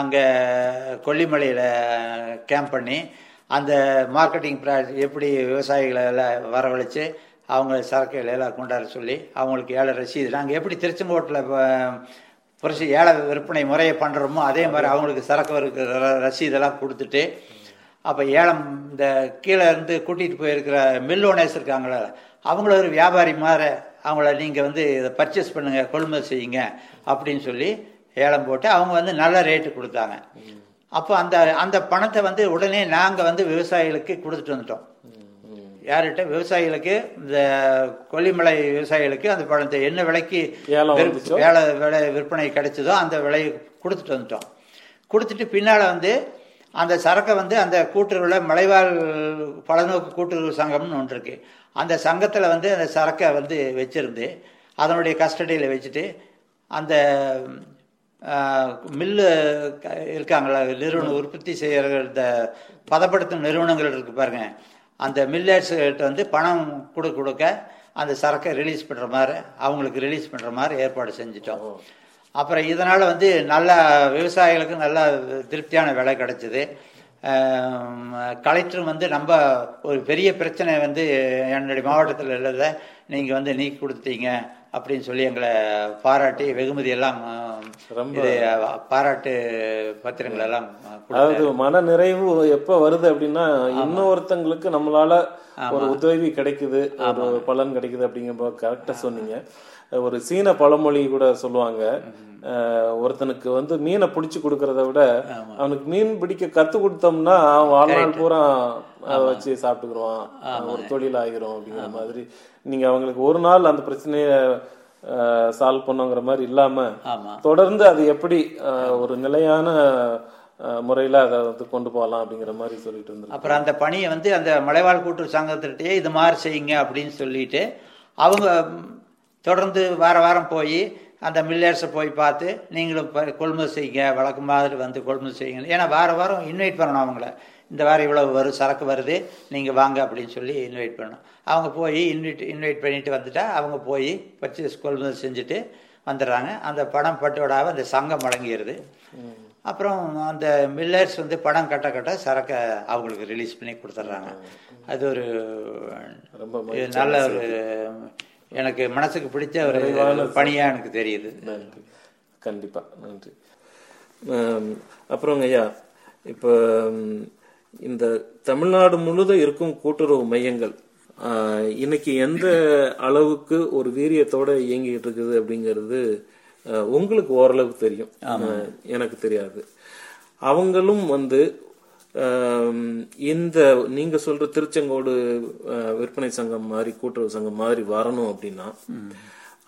அங்க கொல்லிமலையில கேம்ப் பண்ணி அந்த மார்க்கெட்டிங் ப்ரா எப்படி விவசாயிகளை எல்லாம் வரவழைச்சு அவங்க சரக்குகளை எல்லாம் கொண்டாட சொல்லி அவங்களுக்கு ஏழை ரசீது நாங்கள் எப்படி திருச்செங்கோட்டில் புரட்சி ஏழை விற்பனை முறையை பண்ணுறோமோ அதே மாதிரி அவங்களுக்கு சரக்கு இருக்கிற ரசீதெல்லாம் கொடுத்துட்டு அப்போ ஏலம் இந்த கீழே இருந்து கூட்டிகிட்டு போயிருக்கிற மில் ஓனர்ஸ் இருக்காங்களே அவங்கள ஒரு வியாபாரி மாதிரி அவங்கள நீங்கள் வந்து இதை பர்ச்சேஸ் பண்ணுங்கள் கொள்முதல் செய்யுங்க அப்படின்னு சொல்லி ஏலம் போட்டு அவங்க வந்து நல்ல ரேட்டு கொடுத்தாங்க. அப்போ அந்த அந்த பணத்தை வந்து உடனே நாங்கள் வந்து விவசாயிகளுக்கு கொடுத்துட்டு வந்துட்டோம். யார்கிட்ட? விவசாயிகளுக்கு இந்த கொல்லிமலை விவசாயிகளுக்கு அந்த பணத்தை என்ன விலைக்கு? வேலை விலை விற்பனை கிடைச்சதோ அந்த விலையை கொடுத்துட்டு வந்துட்டோம். கொடுத்துட்டு பின்னால் வந்து அந்த சரக்கை வந்து அந்த கூட்டுறவில் மலைவாழ் பலநோக்கு கூட்டுறவு சங்கம்னு ஒன்று இருக்கு. அந்த சங்கத்தில் வந்து அந்த சரக்கை வந்து வச்சிருந்து அதனுடைய கஸ்டடியில் வச்சுட்டு அந்த மில்லு இருக்காங்களா? நிறுவனம் உற்பத்தி செய்கிற இந்த பதப்படுத்தும் நிறுவனங்கள் இருக்கு பாருங்க. அந்த மில்லர்ஸ்கிட்ட வந்து பணம் கொடுக்க கொடுக்க அந்த சரக்கை ரிலீஸ் பண்ணுற மாதிரி அவங்களுக்கு ரிலீஸ் பண்ணுற மாதிரி ஏற்பாடு செஞ்சிட்டோம். அப்புறம் இதனால் வந்து நல்ல விவசாயிகளுக்கு நல்ல திருப்தியான விலை கிடைச்சிது. கலெக்டர் வந்து நம்ம ஒரு பெரிய பிரச்சனை வந்து என்னுடைய மாவட்டத்தில் உள்ளதை நீங்கள் வந்து நீக்கி கொடுத்தீங்க அப்படின்னு சொல்லி எங்களை பாராட்டி வெகுமதி எல்லாம் ரொம்ப- பாராட்டு பத்திரங்கள் எல்லாம். அதாவது மன நிறைவு எப்ப வருது அப்படின்னா இன்னொருத்தங்களுக்கு நம்மளால ஒரு உதவி கிடைக்குது ஒரு பலன் கிடைக்குது அப்படிங்கிற கரெக்டா சொன்னீங்க. ஒரு சீன பழமொழி கூட சொல்லுவாங்க. ஒருத்தனுக்கு வந்து மீனை பிடிச்சு கொடுக்கறத விட அவனுக்கு மீன் பிடிக்க கத்து கொடுத்தோம்னா அவன் வாழ்நாள் பூரா அதை வச்சு சாப்பிட்டுக்குருவான் ஒரு தொழில் ஆகிரும் அப்படிங்கிற மாதிரி. நீங்க அவங்களுக்கு ஒரு நாள் அந்த பிரச்சனைய சால்வ் பண்ணுங்கிற மாதிரி இல்லாம தொடர்ந்து அது எப்படி ஒரு நிலையான முறையில அதை வந்து கொண்டு போகலாம் அப்படிங்கிற மாதிரி சொல்லிட்டு இருந்தாரு அப்புறம் அந்த பணியை வந்து அந்த மலைவாழ் கூட்டுறவு சங்கத்திட்டே இது மாதிரி செய்யுங்க அப்படின்னு சொல்லிட்டு அவங்க தொடர்ந்து வார வாரம் போய் அந்த மில்லர்ஸை போய் பார்த்து நீங்களும் கொள்முதல் செய்யுங்க வழக்கம் மாதிரி வந்து கொள்முதல் செய்யுங்க. ஏன்னா வார வாரம் இன்வைட் பண்ணணும் அவங்கள. இந்த வாரம் இவ்வளவு வரும் சரக்கு வருது நீங்கள் வாங்க அப்படின்னு சொல்லி இன்வைட் பண்ணணும் அவங்க போய் இன்வைட் இன்வைட் பண்ணிட்டு வந்துட்டா அவங்க போய் பர்ச்சேஸ் கொள்முதல் செஞ்சுட்டு வந்துடுறாங்க. அந்த பணம் பட்டோடாவை அந்த சங்கம் வழங்கிடுது. அப்புறம் அந்த மில்லர்ஸ் வந்து பணம் கட்ட கட்ட சரக்கை அவங்களுக்கு ரிலீஸ் பண்ணி கொடுத்துட்றாங்க. அது ஒரு ரொம்ப நல்ல ஒரு எனக்கு மனசுக்கு பிடிச்ச ஒரு பணியா எனக்கு தெரியுது. நன்றி. கண்டிப்பா நன்றி. ஆம், அப்புறங்க ஐயா இப்போ இந்த தமிழ்நாடு முழுதும் இருக்கும் கூட்டுறவு மையங்கள் இன்னைக்கு எந்த அளவுக்கு ஒரு வீரியத்தோட இயங்கிட்டு இருக்குது அப்படிங்கிறது உங்களுக்கு ஓரளவுக்கு தெரியும். எனக்கு தெரியாது. அவங்களும் வந்து இந்த நீங்க சொல்ற திருச்செங்கோடு விற்பனை சங்கம் மாதிரி கூட்டுறவு சங்கம் மாதிரி வரணும் அப்படின்னா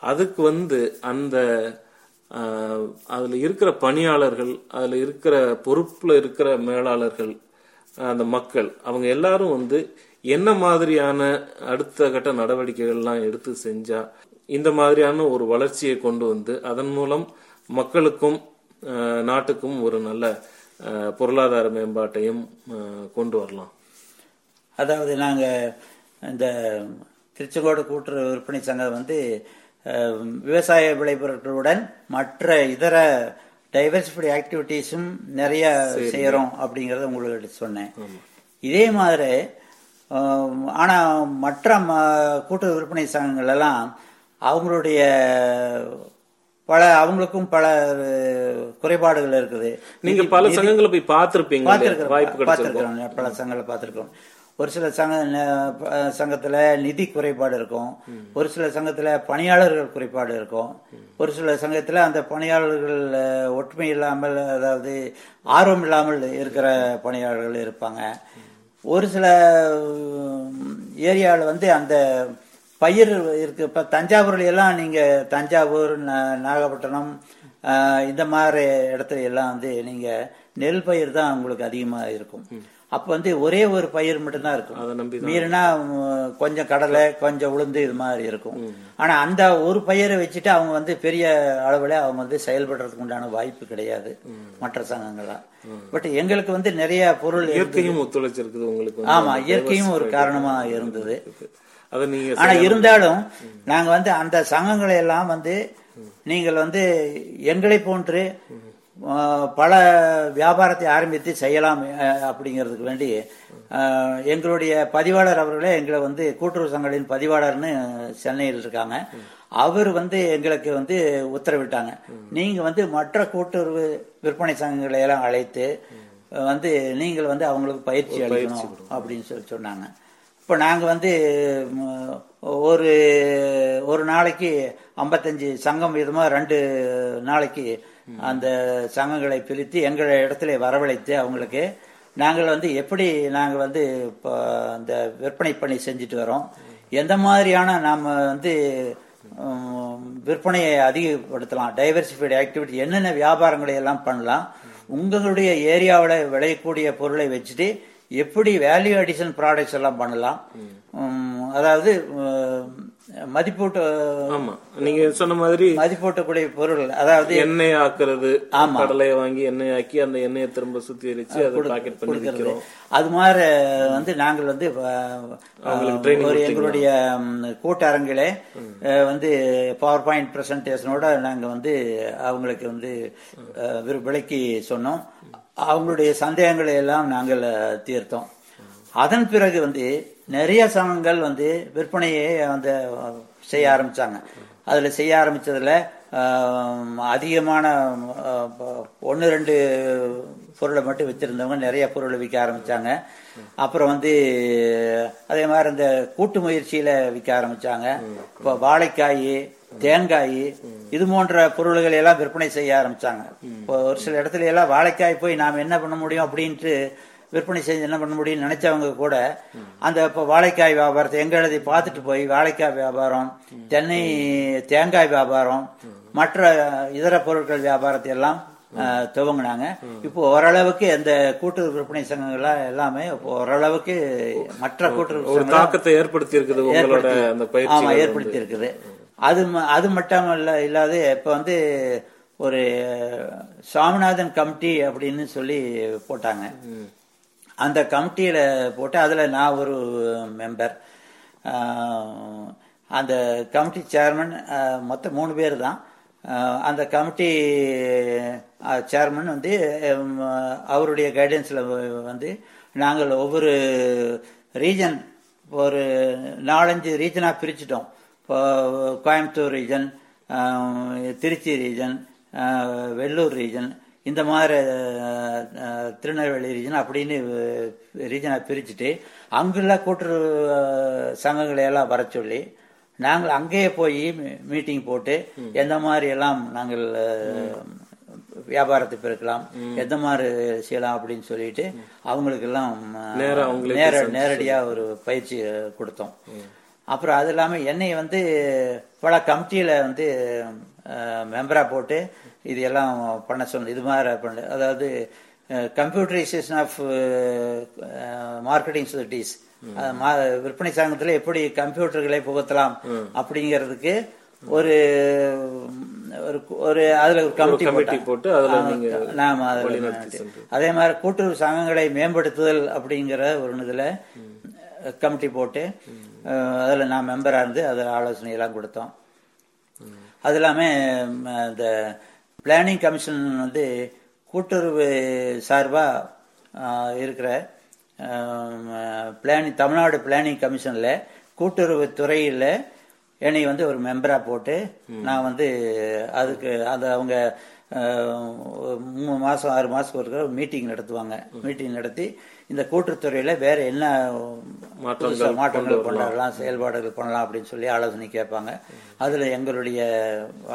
அதுக்கு வந்து அந்த அதுல இருக்கிற பணியாளர்கள் அதுல இருக்கிற பொறுப்புல இருக்கிற மேலாளர்கள் அந்த மக்கள் அவங்க எல்லாரும் வந்து என்ன மாதிரியான அடுத்த கட்ட நடவடிக்கைகள்லாம் எடுத்து செஞ்சா இந்த மாதிரியான ஒரு வளர்ச்சியை கொண்டு வந்து அதன் மூலம் மக்களுக்கும் நாட்டுக்கும் ஒரு நல்ல பொருளாதார மேம்பாட்டையும் கொண்டு வரலாம். அதாவது நாங்கள் இந்த திருச்செங்கோடு கூட்டுறவு விற்பனை சங்கம் வந்து விவசாய விளைபொருட்களுடன் மற்ற இதர டைவர்சிஃபைடு ஆக்டிவிட்டீஸும் நிறைய செய்யறோம் அப்படிங்கறத உங்களுக்கு சொன்னேன். இதே மாதிரி அஹ், ஆனா மற்ற ம- கூட்டுறவு விற்பனை சங்கங்கள் எல்லாம் அவங்களுடைய பல அவங்களுக்கும் பல குறைபாடுகள் இருக்குது. நீங்க பல சங்கங்களை போய் பார்த்திருப்பீங்க பார்த்திருக்கிறோம். பல சங்கங்களை பார்த்திருக்கோம் ஒரு சில சங்க சங்கத்துல நிதி குறைபாடு இருக்கும். ஒரு சில சங்கத்துல பணியாளர்கள் குறைபாடு இருக்கும். ஒரு சில சங்கத்துல அந்த பணியாளர்கள் ஒற்றுமை இல்லாமல் அதாவது ஆர்வம் இல்லாமல் இருக்கிற பணியாளர்கள் இருப்பாங்க. ஒரு சில ஏரியாவில் வந்து அந்த பயிர் இருக்கு. இப்ப தஞ்சாவூர்ல எல்லாம் நீங்க தஞ்சாவூர் நாகப்பட்டினம் இந்த மாதிரி இடத்துல எல்லாம் வந்து நீங்க நெல் பயிர் தான் உங்களுக்கு அதிகமா இருக்கும். அப்ப வந்து ஒரே ஒரு பயிர் மட்டும்தான் இருக்கும். மீறினா கொஞ்சம் கடலை கொஞ்சம் உளுந்து இது மாதிரி இருக்கும். ஆனா அந்த ஒரு பயிரை வச்சுட்டு அவங்க வந்து பெரிய அளவுல அவங்க வந்து செயல்படுறதுக்கு உண்டான வாய்ப்பு கிடையாது. மற்ற சங்கங்களா பட் எங்களுக்கு வந்து நிறைய பொருள் இயற்கையும் ஒத்துழைச்சிருக்குது உங்களுக்கு ஆமா இயற்கையும் ஒரு காரணமா இருந்தது. ஆனா இருந்தாலும் நாங்க வந்து அந்த சங்கங்களை எல்லாம் வந்து நீங்கள் வந்து எங்களை போன்று பல வியாபாரத்தை ஆரம்பித்து செய்யலாம் அப்படிங்கிறதுக்கு வேண்டி எங்களுடைய பதிவாளர் அவர்களே எங்களை வந்து கூட்டுறவு சங்கங்களின் பதிவாளர்னு சென்னையில் இருக்காங்க. அவர் வந்து எங்களுக்கு வந்து உத்தரவிட்டாங்க. நீங்க வந்து மற்ற கூட்டுறவு விற்பனை சங்கங்களை எல்லாம் அழைத்து வந்து நீங்கள் வந்து அவங்களுக்கு பயிற்சி அளிக்கணும் அப்படின்னு சொல்லி சொன்னாங்க. இப்போ நாங்கள் வந்து ஒரு ஒரு நாளைக்கு ஐம்பத்தஞ்சு சங்கம் விதமாக ரெண்டு நாளைக்கு அந்த சங்கங்களை பிரித்து எங்கள் இடத்துல வரவழைத்து அவங்களுக்கு நாங்கள் வந்து எப்படி நாங்கள் வந்து இப்போ அந்த விற்பனை பணி செஞ்சுட்டு வரோம்? எந்த மாதிரியான நாம் வந்து விற்பனையை அதிகப்படுத்தலாம்? டைவர்சிஃபைடு ஆக்டிவிட்டி என்னென்ன வியாபாரங்களை எல்லாம் பண்ணலாம்? உங்களுடைய ஏரியாவில் விளையக்கூடிய பொருளை வச்சுட்டு எப்படி வேல்யூ அடிஷன் ப்ராடக்ட்ஸ் எல்லாம் பண்ணலாம்? அதாவது மதிப்பூட்ட ஆமா. நீங்க சொன்ன மாதிரி மதிப்பூட்டக்கூடிய பொருள் அதாவது எண்ணெய் ஆக்குறது. கடலையை வாங்கி எண்ணெய் ஆக்கி அந்த எண்ணெயை திரும்ப சுத்திகரிச்சு அதை பாக்கெட் பண்ணி விற்கிறோம் அது மாதிரி வந்து நாங்கள் வந்து ஒரு எங்களுடைய கூட்டரங்கிலே வந்து பவர் பாயிண்ட் பிரசன்டேஷனோட நாங்கள் வந்து அவங்களுக்கு வந்து விளக்கி சொன்னோம். அவங்களுடைய சந்தேகங்களை எல்லாம் நாங்கள் தீர்த்தோம். அதன் பிறகு வந்து நிறைய சங்கங்கள் வந்து விற்பனையை வந்து செய்ய ஆரம்பிச்சாங்க. அதுல செய்ய ஆரம்பிச்சதுல அதிகமான ஒன்று ரெண்டு பொருளை மட்டும் வச்சிருந்தவங்க நிறைய பொருளை விற்க ஆரம்பிச்சாங்க. அப்புறம் வந்து அதே மாதிரி இந்த கூட்டு முயற்சியில விற்க ஆரம்பிச்சாங்க. இப்போ வாழைக்காய் தேங்காய் இது போன்ற பொருள்களை எல்லாம் விற்பனை செய்ய ஆரம்பிச்சாங்க. இப்போ ஒரு சில இடத்துல எல்லாம் வாழைக்காய் போய் நாம் என்ன பண்ண முடியும் அப்படின்ட்டு விற்பனை செஞ்சு என்ன பண்ண முடியும்னு நினைச்சவங்க கூட அந்த இப்போ வாழைக்காய் வியாபாரத்தை எங்களதை பார்த்துட்டு போய் வாழைக்காய் வியாபாரம் தென்னை தேங்காய் வியாபாரம் மற்ற இதர பொருட்கள் வியாபாரத்தை எல்லாம் துவங்குனாங்க. இப்போ ஓரளவுக்கு அந்த கூட்டுறவு விற்பனை சங்கங்கள்லாம் எல்லாமே ஓரளவுக்கு மற்ற சங்கங்கள் தாக்கத்தை ஏற்படுத்தி இருக்குது ஆமா ஏற்படுத்தி இருக்குது அது அது மட்டும் இல்ல இல்லாத இப்ப வந்து ஒரு சாமிநாதன் கமிட்டி அப்படின்னு சொல்லி போட்டாங்க. அந்த கமிட்டியில் போட்டு அதில் நான் ஒரு மெம்பர் அந்த கமிட்டி சேர்மன் மொத்தம் மூணு பேர் தான். அந்த கமிட்டி சேர்மன் வந்து அவருடைய கைடன்ஸில் வந்து நாங்கள் ஒவ்வொரு ரீஜன் ஒரு நாலஞ்சு ரீஜனாக பிரிச்சிட்டோம். இப்போ Coimbatore region Trichy region Vellore region இந்த மாதிரி திருநெல்வேலி ரீஜன் அப்படின்னு ரீஜனை பிரிச்சுட்டு அங்குள்ள கூட்டுறவு சங்கங்களை எல்லாம் வர சொல்லி நாங்கள் அங்கேயே போய் மீட்டிங் போட்டு எந்த மாதிரி எல்லாம் நாங்கள் வியாபாரத்தை பெருக்கலாம் எந்த மாதிரி செய்யலாம் அப்படின்னு சொல்லிட்டு அவங்களுக்கு எல்லாம் நேரா அவங்களே நேர நேரடியா ஒரு பயிற்சி கொடுத்தோம். அப்புறம் அது இல்லாம என்னை வந்து பல கமிட்டியில வந்து மெம்பரா போட்டு இது எல்லாம் பண்ண சொன்ன இது மாதிரி பண்ண அதாவது கம்ப்யூட்டரைசேஷன் ஆஃப் மார்க்கெட்டிங் சொசைட்டிஸ் விற்பனை சங்கத்துல எப்படி கம்ப்யூட்டர்களை புகுத்தலாம் அப்படிங்கிறதுக்கு ஒரு ஒரு ஒரு அதுல ஒரு கமிட்டி கமிட்டி போட்டு நாம அதே மாதிரி கூட்டுறவு சங்கங்களை மேம்படுத்துதல் அப்படிங்கிற ஒரு இதுல கமிட்டி போட்டு அதுல நான் மெம்பரா இருந்து அதில் ஆலோசனை எல்லாம் கொடுத்தோம் அது இல்லாமல் இந்த பிளானிங் கமிஷன் வந்து கூட்டுறவு சார்பாக இருக்கிற பிளானிங் தமிழ்நாடு பிளானிங் கமிஷனில் கூட்டுறவு துறையில் என்னை வந்து ஒரு மெம்பராக போட்டு நான் வந்து அதுக்கு அது அவங்க மூணு மாதம் ஆறு மாதத்துக்கு ஒரு மீட்டிங் நடத்துவாங்க. மீட்டிங் நடத்தி இந்த கூட்டுத்துறையில் வேற என்ன மாற்றங்கள் மாற்றங்கள் கொண்டு வரலாம். செயல்பாடுகள் பண்ணலாம் அப்படின்னு சொல்லி ஆலோசனை கேட்பாங்க. அதுல எங்களுடைய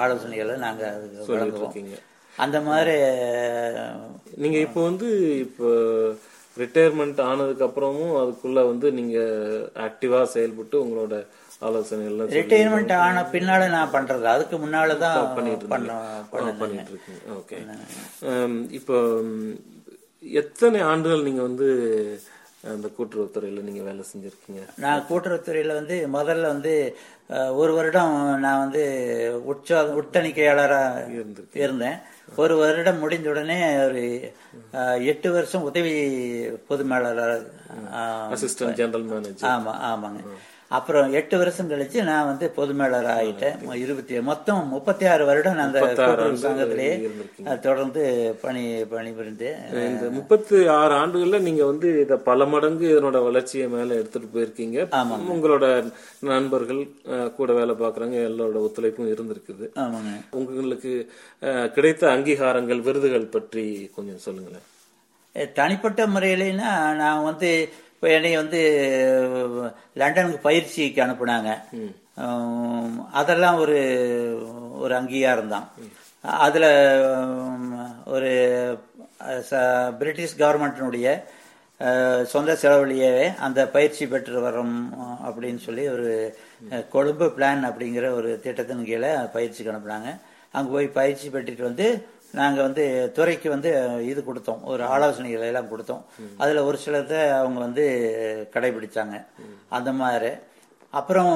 ஆலோசனைகளை நாங்க அதுக்கு வழங்குவோம். அந்த மாதிரி நீங்க இப்போ வந்து இப்போ ரிட்டையர்மெண்ட் ஆனதுக்கு அப்புறமும் அதுக்குள்ள வந்து நீங்க ஆக்டிவா செயல்பட்டு உங்களோட ஆலோசனைகள் ரிட்டையர்மெண்ட் ஆன பின்னால நான் பண்றது அதுக்கு முன்னால தான் பண்ணிட்டு இருக்கீங்க. ஓகே. இப்போ எத்தனை ஆண்டுகள் நீங்க வந்து அந்த கூட்டுறவுத்துறையில நீங்க வேலை செஞ்சிருக்கீங்க? நான் கூட்டுறவுத்துறையில் வந்து முதல்ல வந்து ஒரு வருடம் நான் வந்து உற்சா உட்தணிக்கையாளராக. இருந்தேன். ஒரு வருடம் முடிந்த உடனே ஒரு எட்டு வருஷம் உதவி பொது மேலாளர் அசிஸ்டன்ட் ஜெனரல் மேனேஜர் ஆமா ஆமாங்க. அப்புறம் எட்டு வருஷம் கழிச்சு நான் வந்து பொது மேலாளர் ஆயிட்டேன் இருபத்தி மொத்தம் முப்பத்தி ஆறு வருடம் நான் அந்த 36 கூட்டுறவு சங்கத்திலேயே தொடர்ந்து பணி பணிபுரிந்து இந்த முப்பத்தி ஆறு ஆண்டுகள்ல நீங்க வந்து இத பல மடங்கு இதனோட வளர்ச்சியை மேல எடுத்துட்டு போயிருக்கீங்க. உங்களோட நண்பர்கள் கூட வேலை பாக்குறவங்க எல்லாரோட ஒத்துழைப்பும் இருந்திருக்குது. ஆமாங்க. உங்களுக்கு கிடைத்த அங்கீகாரங்கள் விருதுகள் பற்றி கொஞ்சம் சொல்லுங்களேன். தனிப்பட்ட முறையிலன்னா நான் வந்து இப்போ என்னை வந்து லண்டனுக்கு பயிற்சிக்கு அனுப்புனாங்க. அதெல்லாம் ஒரு ஒரு அங்கீகாரம் தான். அதில் ஒரு பிரிட்டிஷ் கவர்மெண்ட்டினுடைய சொந்த செலவுலேயே அந்த பயிற்சி பெற்று வரோம் அப்படின்னு சொல்லி ஒரு கொழும்பு பிளான் அப்படிங்கிற ஒரு திட்டத்தின் கீழே பயிற்சிக்கு அனுப்புனாங்க. அங்கே போய் பயிற்சி பெற்றுட்டு வந்து நாங்கள் வந்து துறைக்கு வந்து இது கொடுத்தோம். ஒரு ஆலோசனைகள் எல்லாம் கொடுத்தோம். அதில் ஒரு சிலதை அவங்க வந்து கடைபிடிச்சாங்க. அந்த மாதிரி. அப்புறம்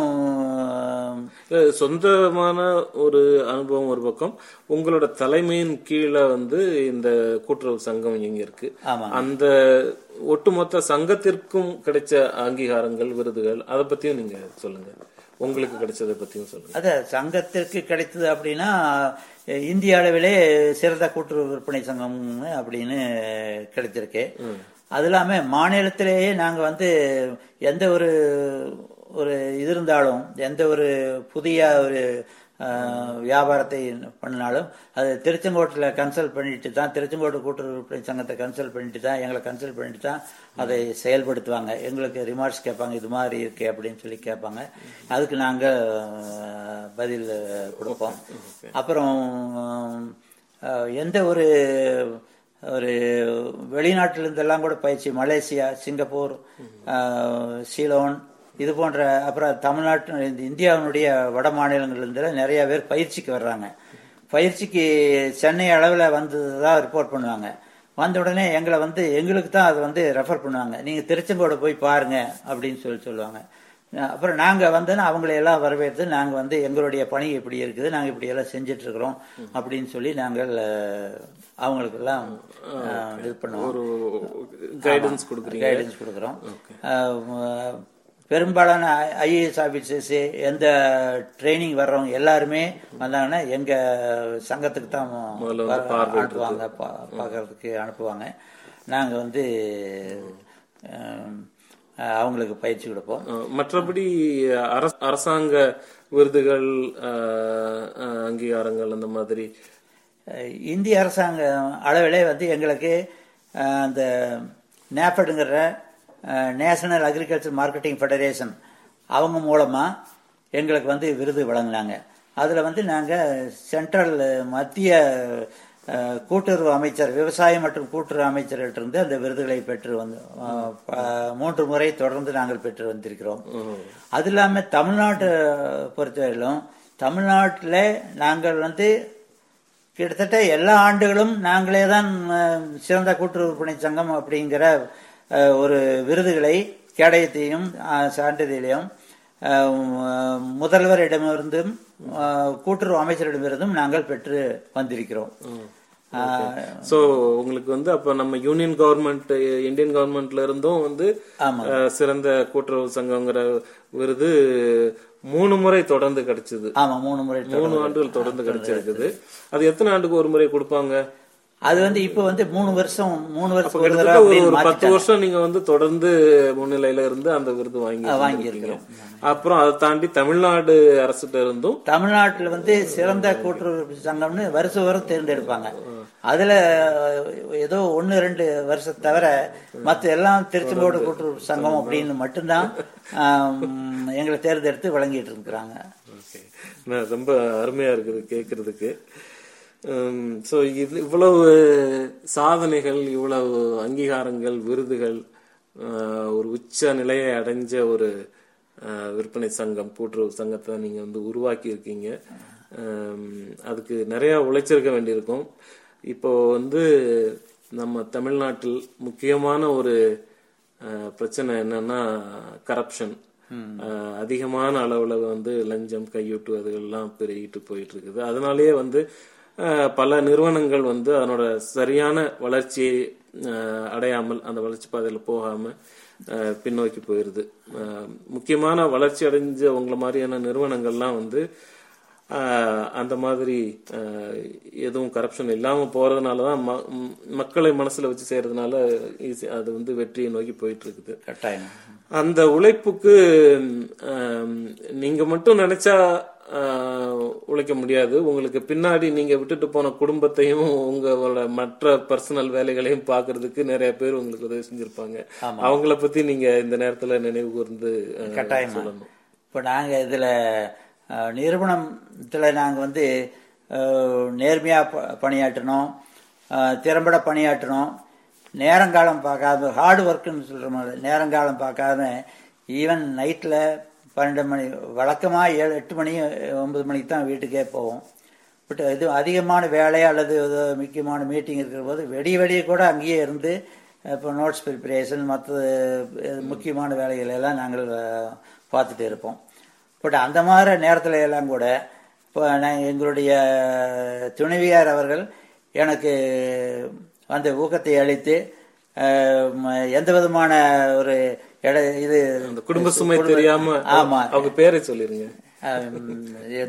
சொந்தமான ஒரு அனுபவம் ஒரு பக்கம். உங்களோட தலைமையின் கீழே வந்து இந்த கூட்டுறவு சங்கம் இங்க இருக்கு. அந்த ஒட்டுமொத்த சங்கத்திற்கும் கிடைச்ச அங்கீகாரங்கள் விருதுகள் அதை பத்தியும் நீங்க சொல்லுங்க. உங்களுக்கு கிடைச்சதை பத்தியும் சொல்லுங்க. அத சங்கத்திற்கு கிடைத்தது அப்படின்னா இந்திய அளவிலே சிறந்த கூட்டுறவு விற்பனை சங்கம் அப்படின்னு கிடைச்சிருக்கு அது இல்லாம மாநிலத்திலேயே நாங்க வந்து எந்த ஒரு ஒரு இது இருந்தாலும் எந்த ஒரு புதிய ஒரு வியாபாரத்தை பண்ணினாலும் அது திருச்செங்கோட்டில் கன்சல்ட் பண்ணிட்டு தான் திருச்செங்கோட்டு கூட்டுறவு சங்கத்தை கன்சல்ட் பண்ணிட்டு தான் எங்களை கன்சல்ட் பண்ணிட்டு தான் அதை செயல்படுத்துவாங்க. எங்களுக்கு ரிமார்க்ஸ் கேட்பாங்க இது மாதிரி இருக்கு அப்படின்னு சொல்லி கேட்பாங்க. அதுக்கு நாங்கள் பதில் கொடுப்போம். அப்புறம் எந்த ஒரு ஒரு வெளிநாட்டிலிருந்தெல்லாம் கூட பயிற்சி மலேசியா சிங்கப்பூர் சீலோன் இது போன்ற அப்புறம் தமிழ்நாட்டு இந்த இந்தியாவினுடைய வட மாநிலங்கள்ல நிறைய பேர் பயிற்சிக்கு வர்றாங்க. பயிற்சிக்கு சென்னை அளவில் வந்ததா ரிப்போர்ட் பண்ணுவாங்க. வந்த உடனே எங்களை வந்து எங்களுக்கு தான் அதை வந்து ரெஃபர் பண்ணுவாங்க. நீங்கள் திருச்செங்கோடு போய் பாருங்க அப்படின்னு சொல்லி சொல்லுவாங்க. அப்புறம் நாங்கள் வந்தோன்னா அவங்களை எல்லாம் வரவேற்று நாங்கள் வந்து எங்களுடைய பணி இப்படி இருக்குது நாங்கள் இப்படி எல்லாம் செஞ்சுட்டு இருக்கிறோம் அப்படின்னு சொல்லி நாங்கள் அவங்களுக்கெல்லாம் இது பண்ணுவோம். கைடன்ஸ் கொடுக்குறீங்க. கைடன்ஸ் கொடுக்குறோம். பெரும்பாலான ஐஏஎஸ் ஆபீசர்ஸ் எந்த ட்ரைனிங் வர்றவங்க எல்லாருமே வந்தாங்கன்னா எங்க சங்கத்துக்கு தான். அனுப்புவாங்க பார்க்கறதுக்கு அனுப்புவாங்க. நாங்க வந்து அவங்களுக்கு பயிற்சி கொடுப்போம். மற்றபடி அரச- அரசாங்க விருதுகள் அங்கீகாரங்கள் அந்த மாதிரி? இந்திய அரசாங்க அளவிலே வந்து எங்களுக்கு அந்த நேஃபடுங்கிற நேஷனல் அக்ரிகல்ச்சர் மார்க்கெட்டிங் ஃபெடரேஷன் அவங்க மூலமாக எங்களுக்கு வந்து விருது வழங்கினாங்க. அதில் வந்து நாங்கள் சென்ட்ரல் மத்திய கூட்டுறவு அமைச்சர் விவசாயம் மற்றும் கூட்டுறவு அமைச்சர்கிட்ட அந்த விருதுகளை பெற்று வந்து மூன்று முறை தொடர்ந்து நாங்கள் பெற்று வந்திருக்கிறோம். அது இல்லாமல் தமிழ்நாட்டை பொறுத்தவரையிலும் தமிழ்நாட்டில் நாங்கள் வந்து கிட்டத்தட்ட எல்லா ஆண்டுகளும் நாங்களே தான் சிறந்த கூட்டுறவு விற்பனை சங்கம் அப்படிங்கிற ஒரு விருதுகளை கேடயத்தையும் சான்றிதழையும் முதல்வரிடமிருந்தும் கூட்டுறவு அமைச்சரிடமிருந்தும் நாங்கள் பெற்று வந்திருக்கிறோம். சோ உங்களுக்கு வந்து அப்ப நம்ம யூனியன் கவர்மெண்ட் இந்தியன் கவர்மெண்ட்ல இருந்தும் வந்து சிறந்த கூட்டுறவு சங்கங்கிற விருது மூணு முறை தொடர்ந்து கிடைச்சது. ஆமா மூணு முறை. மூணு ஆண்டுகள் தொடர்ந்து கிடைச்சிருக்குது. அது எத்தனை ஆண்டுக்கு ஒரு முறை கொடுப்பாங்க? அது வந்து இப்ப வந்து மூணு வருஷம் மூணு வருஷம் ஒரு பத்து. வருஷம் நீங்க வந்து தொடர்ந்து முன்னிலையில இருந்து அந்த விருது வாங்கி வாங்கி இருக்கீங்க. அப்புறம் அதை தாண்டி தமிழ்நாடு அரசுகிட்ட இருந்தும் தமிழ்நாட்டுல வந்து சிறந்த கூட்டுறவு சங்கம்னு வருஷம் வரும் தேர்ந்தெடுப்பாங்க. அதுல ஏதோ ஒன்னு ரெண்டு வருஷம் தவிர மத்த எல்லாம் திருச்செங்கோடு கூட்டுறவு சங்கம் அப்படின்னு மட்டும்தான் எங்களை தேர்ந்தெடுத்து வழங்கிட்டு இருக்கிறாங்க. ரொம்ப அருமையா இருக்குது கேட்கறதுக்கு ஸோ இது இவ்வளவு சாதனைகள் இவ்வளவு அங்கீகாரங்கள் விருதுகள் அஹ், ஒரு உச்ச நிலையை அடைஞ்ச ஒரு அஹ், விற்பனை சங்கம் கூட்டுறவு சங்கத்தை நீங்க வந்து உருவாக்கி இருக்கீங்க அதுக்கு நிறைய உழைச்சிருக்க வேண்டியிருக்கும். இப்போ வந்து நம்ம தமிழ்நாட்டில் முக்கியமான ஒரு அஹ், பிரச்சனை என்னன்னா கரப்ஷன் அதிகமான அளவுல வந்து லஞ்சம் கையூட்டு எல்லாம் பெருகிட்டு போயிட்டு இருக்குது. அதனாலேயே வந்து பல நிறுவனங்கள் வந்து அதனோட சரியான வளர்ச்சியை அடையாமல் அந்த வளர்ச்சி பாதையில போகாம அஹ், பின்னோக்கி போயிருது. அஹ், முக்கியமான வளர்ச்சி அடைஞ்ச உங்களை மாதிரியான நிறுவனங்கள்லாம் வந்து அந்த மாதிரி எதுவும் கரப்ஷன் இல்லாம போறதுனால தான் மக்களை மனசுல வச்சு செய்யறதுனால ஈஸி அது வந்து வெற்றியை நோக்கி போயிட்டு இருக்குது கட்டாயம். அந்த உழைப்புக்கு நீங்க மட்டும் நினைச்சா உழைக்க முடியாது. உங்களுக்கு பின்னாடி நீங்க விட்டுட்டு போன குடும்பத்தையும் உங்களோட மற்ற பர்சனல் வேலைகளையும் பாக்குறதுக்கு நிறைய பேர் உங்களுக்கு உதவி செஞ்சிருப்பாங்க. அவங்கள பத்தி நீங்க இந்த நேரத்துல நினைவு கூர்ந்து கட்டாயமா. சொல்லணும். இப்போ நாங்கள் இதில் நிறுவனத்தில் நாங்கள் வந்து நேர்மையாக பணியாற்றணும். திறம்பட பணியாற்றணும். நேரங்காலம் பார்க்காம ஹார்ட் ஒர்க்குன்னு சொல்கிற மாதிரி நேரங்காலம் பார்க்காம ஈவன் நைட்டில் பன்னெண்டு மணி வழக்கமாக ஏழு எட்டு மணி ஒன்பது மணிக்கு தான் வீட்டுக்கே போவோம். பட் இது அதிகமான வேலை அல்லது முக்கியமான மீட்டிங் இருக்கிற போது வெடி வெடிய கூட அங்கேயே இருந்து இப்போ நோட்ஸ் ப்ரிப்பரேஷன் மற்ற முக்கியமான வேலைகளை எல்லாம் நாங்கள் பார்த்துட்டு இருப்போம். பட் அந்த மாதிரி நேரத்துல எல்லாம் கூட இப்போ நான் எங்களுடைய துணைவியார் அவர்கள் எனக்கு அந்த ஊக்கத்தை அளித்து எந்த விதமான ஒரு இது குடும்ப சுமை தெரியாம ஆமா. அவங்க பேரை சொல்லிருங்க.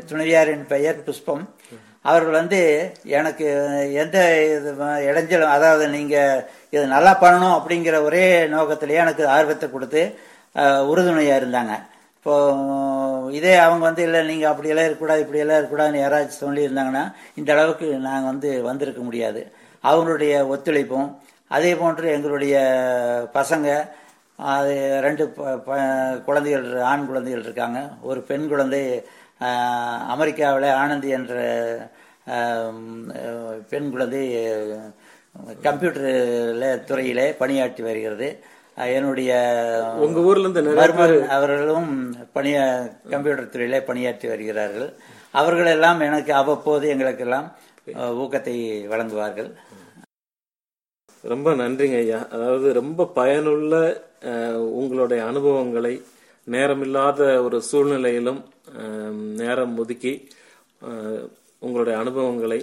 துணைவியாரின் பெயர் புஷ்பம். அவர்கள் வந்து எனக்கு எந்த இது இடைஞ்சலும் அதாவது நீங்க இது நல்லா பண்ணணும் அப்படிங்கிற ஒரே நோக்கத்திலேயே எனக்கு ஆர்வத்தை கொடுத்து அஹ், உறுதுணையா இருந்தாங்க. இப்போ இதே அவங்க வந்து இல்லை நீங்கள் அப்படியெல்லாம் இருக்கக்கூடாது இப்படியெல்லாம் இருக்கக்கூடாதுன்னு யாராச்சும் சொல்லியிருந்தாங்கன்னா இந்த அளவுக்கு நாங்கள் வந்து வந்திருக்க முடியாது. அவங்களுடைய ஒத்துழைப்பும் அதே போன்று எங்களுடைய பசங்க அது ரெண்டு குழந்தைகள் ஆண் குழந்தைகள் இருக்காங்க. ஒரு பெண் குழந்தை அமெரிக்காவில் ஆனந்தி என்ற பெண் குழந்தை கம்ப்யூட்டர் துறையிலே பணியாற்றி வருகிறது. என்னுடைய உங்க ஊர்ல இருந்து மருமகன் அவர்களும் பணிய கம்ப்யூட்டர் துறையிலே பணியாற்றி வருகிறார்கள். அவர்கள் எல்லாம் எனக்கு அவ்வப்போது எங்களுக்கெல்லாம் ஊக்கத்தை வழங்குவார்கள். ரொம்ப நன்றிங்க ஐயா. அதாவது ரொம்ப பயனுள்ள உங்களுடைய அனுபவங்களை நேரமில்லாத ஒரு சூழ்நிலையிலும் நேரம் ஒதுக்கி உங்களுடைய அனுபவங்களை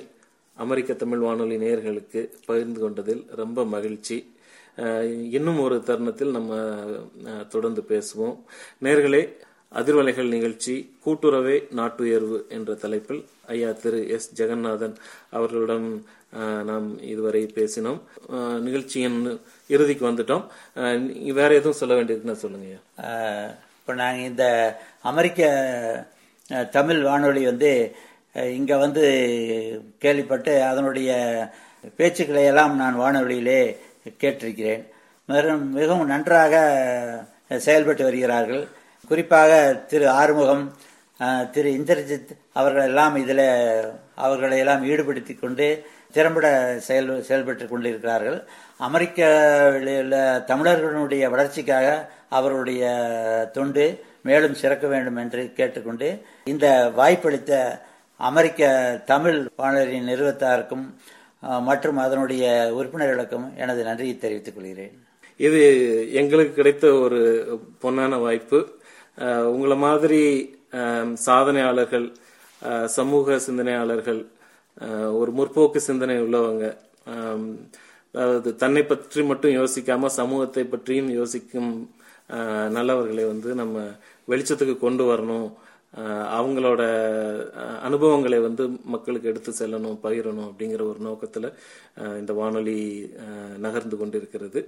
அமெரிக்க தமிழ் வானொலி நேயர்களுக்கு பகிர்ந்து கொண்டதில் ரொம்ப மகிழ்ச்சி. இன்னும் ஒரு தருணத்தில் நம்ம தொடர்ந்து பேசுவோம். நேர்களே அதிர்வலைகள் நிகழ்ச்சி கூட்டுறவே நாட்டுயர்வு என்ற தலைப்பில் ஐயா திரு எஸ். ஜெகநாதன் அவர்களிடம் நாம் இதுவரை பேசினோம். நிகழ்ச்சியின் இறுதிக்கு வந்துட்டோம். வேற எதுவும் சொல்ல வேண்டியதுன்னா சொல்லுங்க இப்போ நாங்கள் இந்த அமெரிக்க தமிழ் வானொலி வந்து இங்கே வந்து கேள்விப்பட்டு அதனுடைய பேச்சுக்களை எல்லாம் நான் வானொலியிலே கேட்டிருக்கிறேன். மிகவும் மிகவும் நன்றாக செயல்பட்டு வருகிறார்கள். குறிப்பாக திரு ஆறுமுகம் திரு இந்திரஜித் அவர்கள் எல்லாம் இதில் அவர்களை எல்லாம் ஈடுபடுத்தி கொண்டு திறம்பட செயல் செயல்பட்டு கொண்டிருக்கிறார்கள் அமெரிக்காவில் உள்ள தமிழர்களுடைய வளர்ச்சிக்காக அவருடைய தொண்டு மேலும் சிறக்க வேண்டும் என்று கேட்டுக்கொண்டு இந்த வாய்ப்பளித்த அமெரிக்க தமிழ் வானொலியின் நிறுவத்தாருக்கும் மற்றும் அதனுடைய உறுப்பினர்களுக்கும் எனது நன்றியை தெரிவித்துக் கொள்கிறேன். இது எங்களுக்கு கிடைத்த ஒரு பொன்னான வாய்ப்பு. உங்களை மாதிரி சாதனையாளர்கள் சமூக சிந்தனையாளர்கள் ஒரு முற்போக்கு சிந்தனை உள்ளவங்க. அதாவது தன்னை பற்றி மட்டும் யோசிக்காம சமூகத்தை பற்றியும் யோசிக்கும் நல்லவர்களை வந்து நம்ம வெளிச்சத்துக்கு கொண்டு வரணும். அவங்களோட அனுபவங்களை வந்து மக்களுக்கு எடுத்து செல்லணும் பகிரணும் அப்படிங்கிற ஒரு நோக்கத்துல இந்த வானொலி நகர்ந்து கொண்டிருக்கிறது.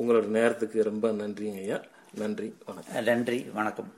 உங்களோட நேரத்துக்கு ரொம்ப நன்றிங்க ஐயா. நன்றி வணக்கம். நன்றி வணக்கம்.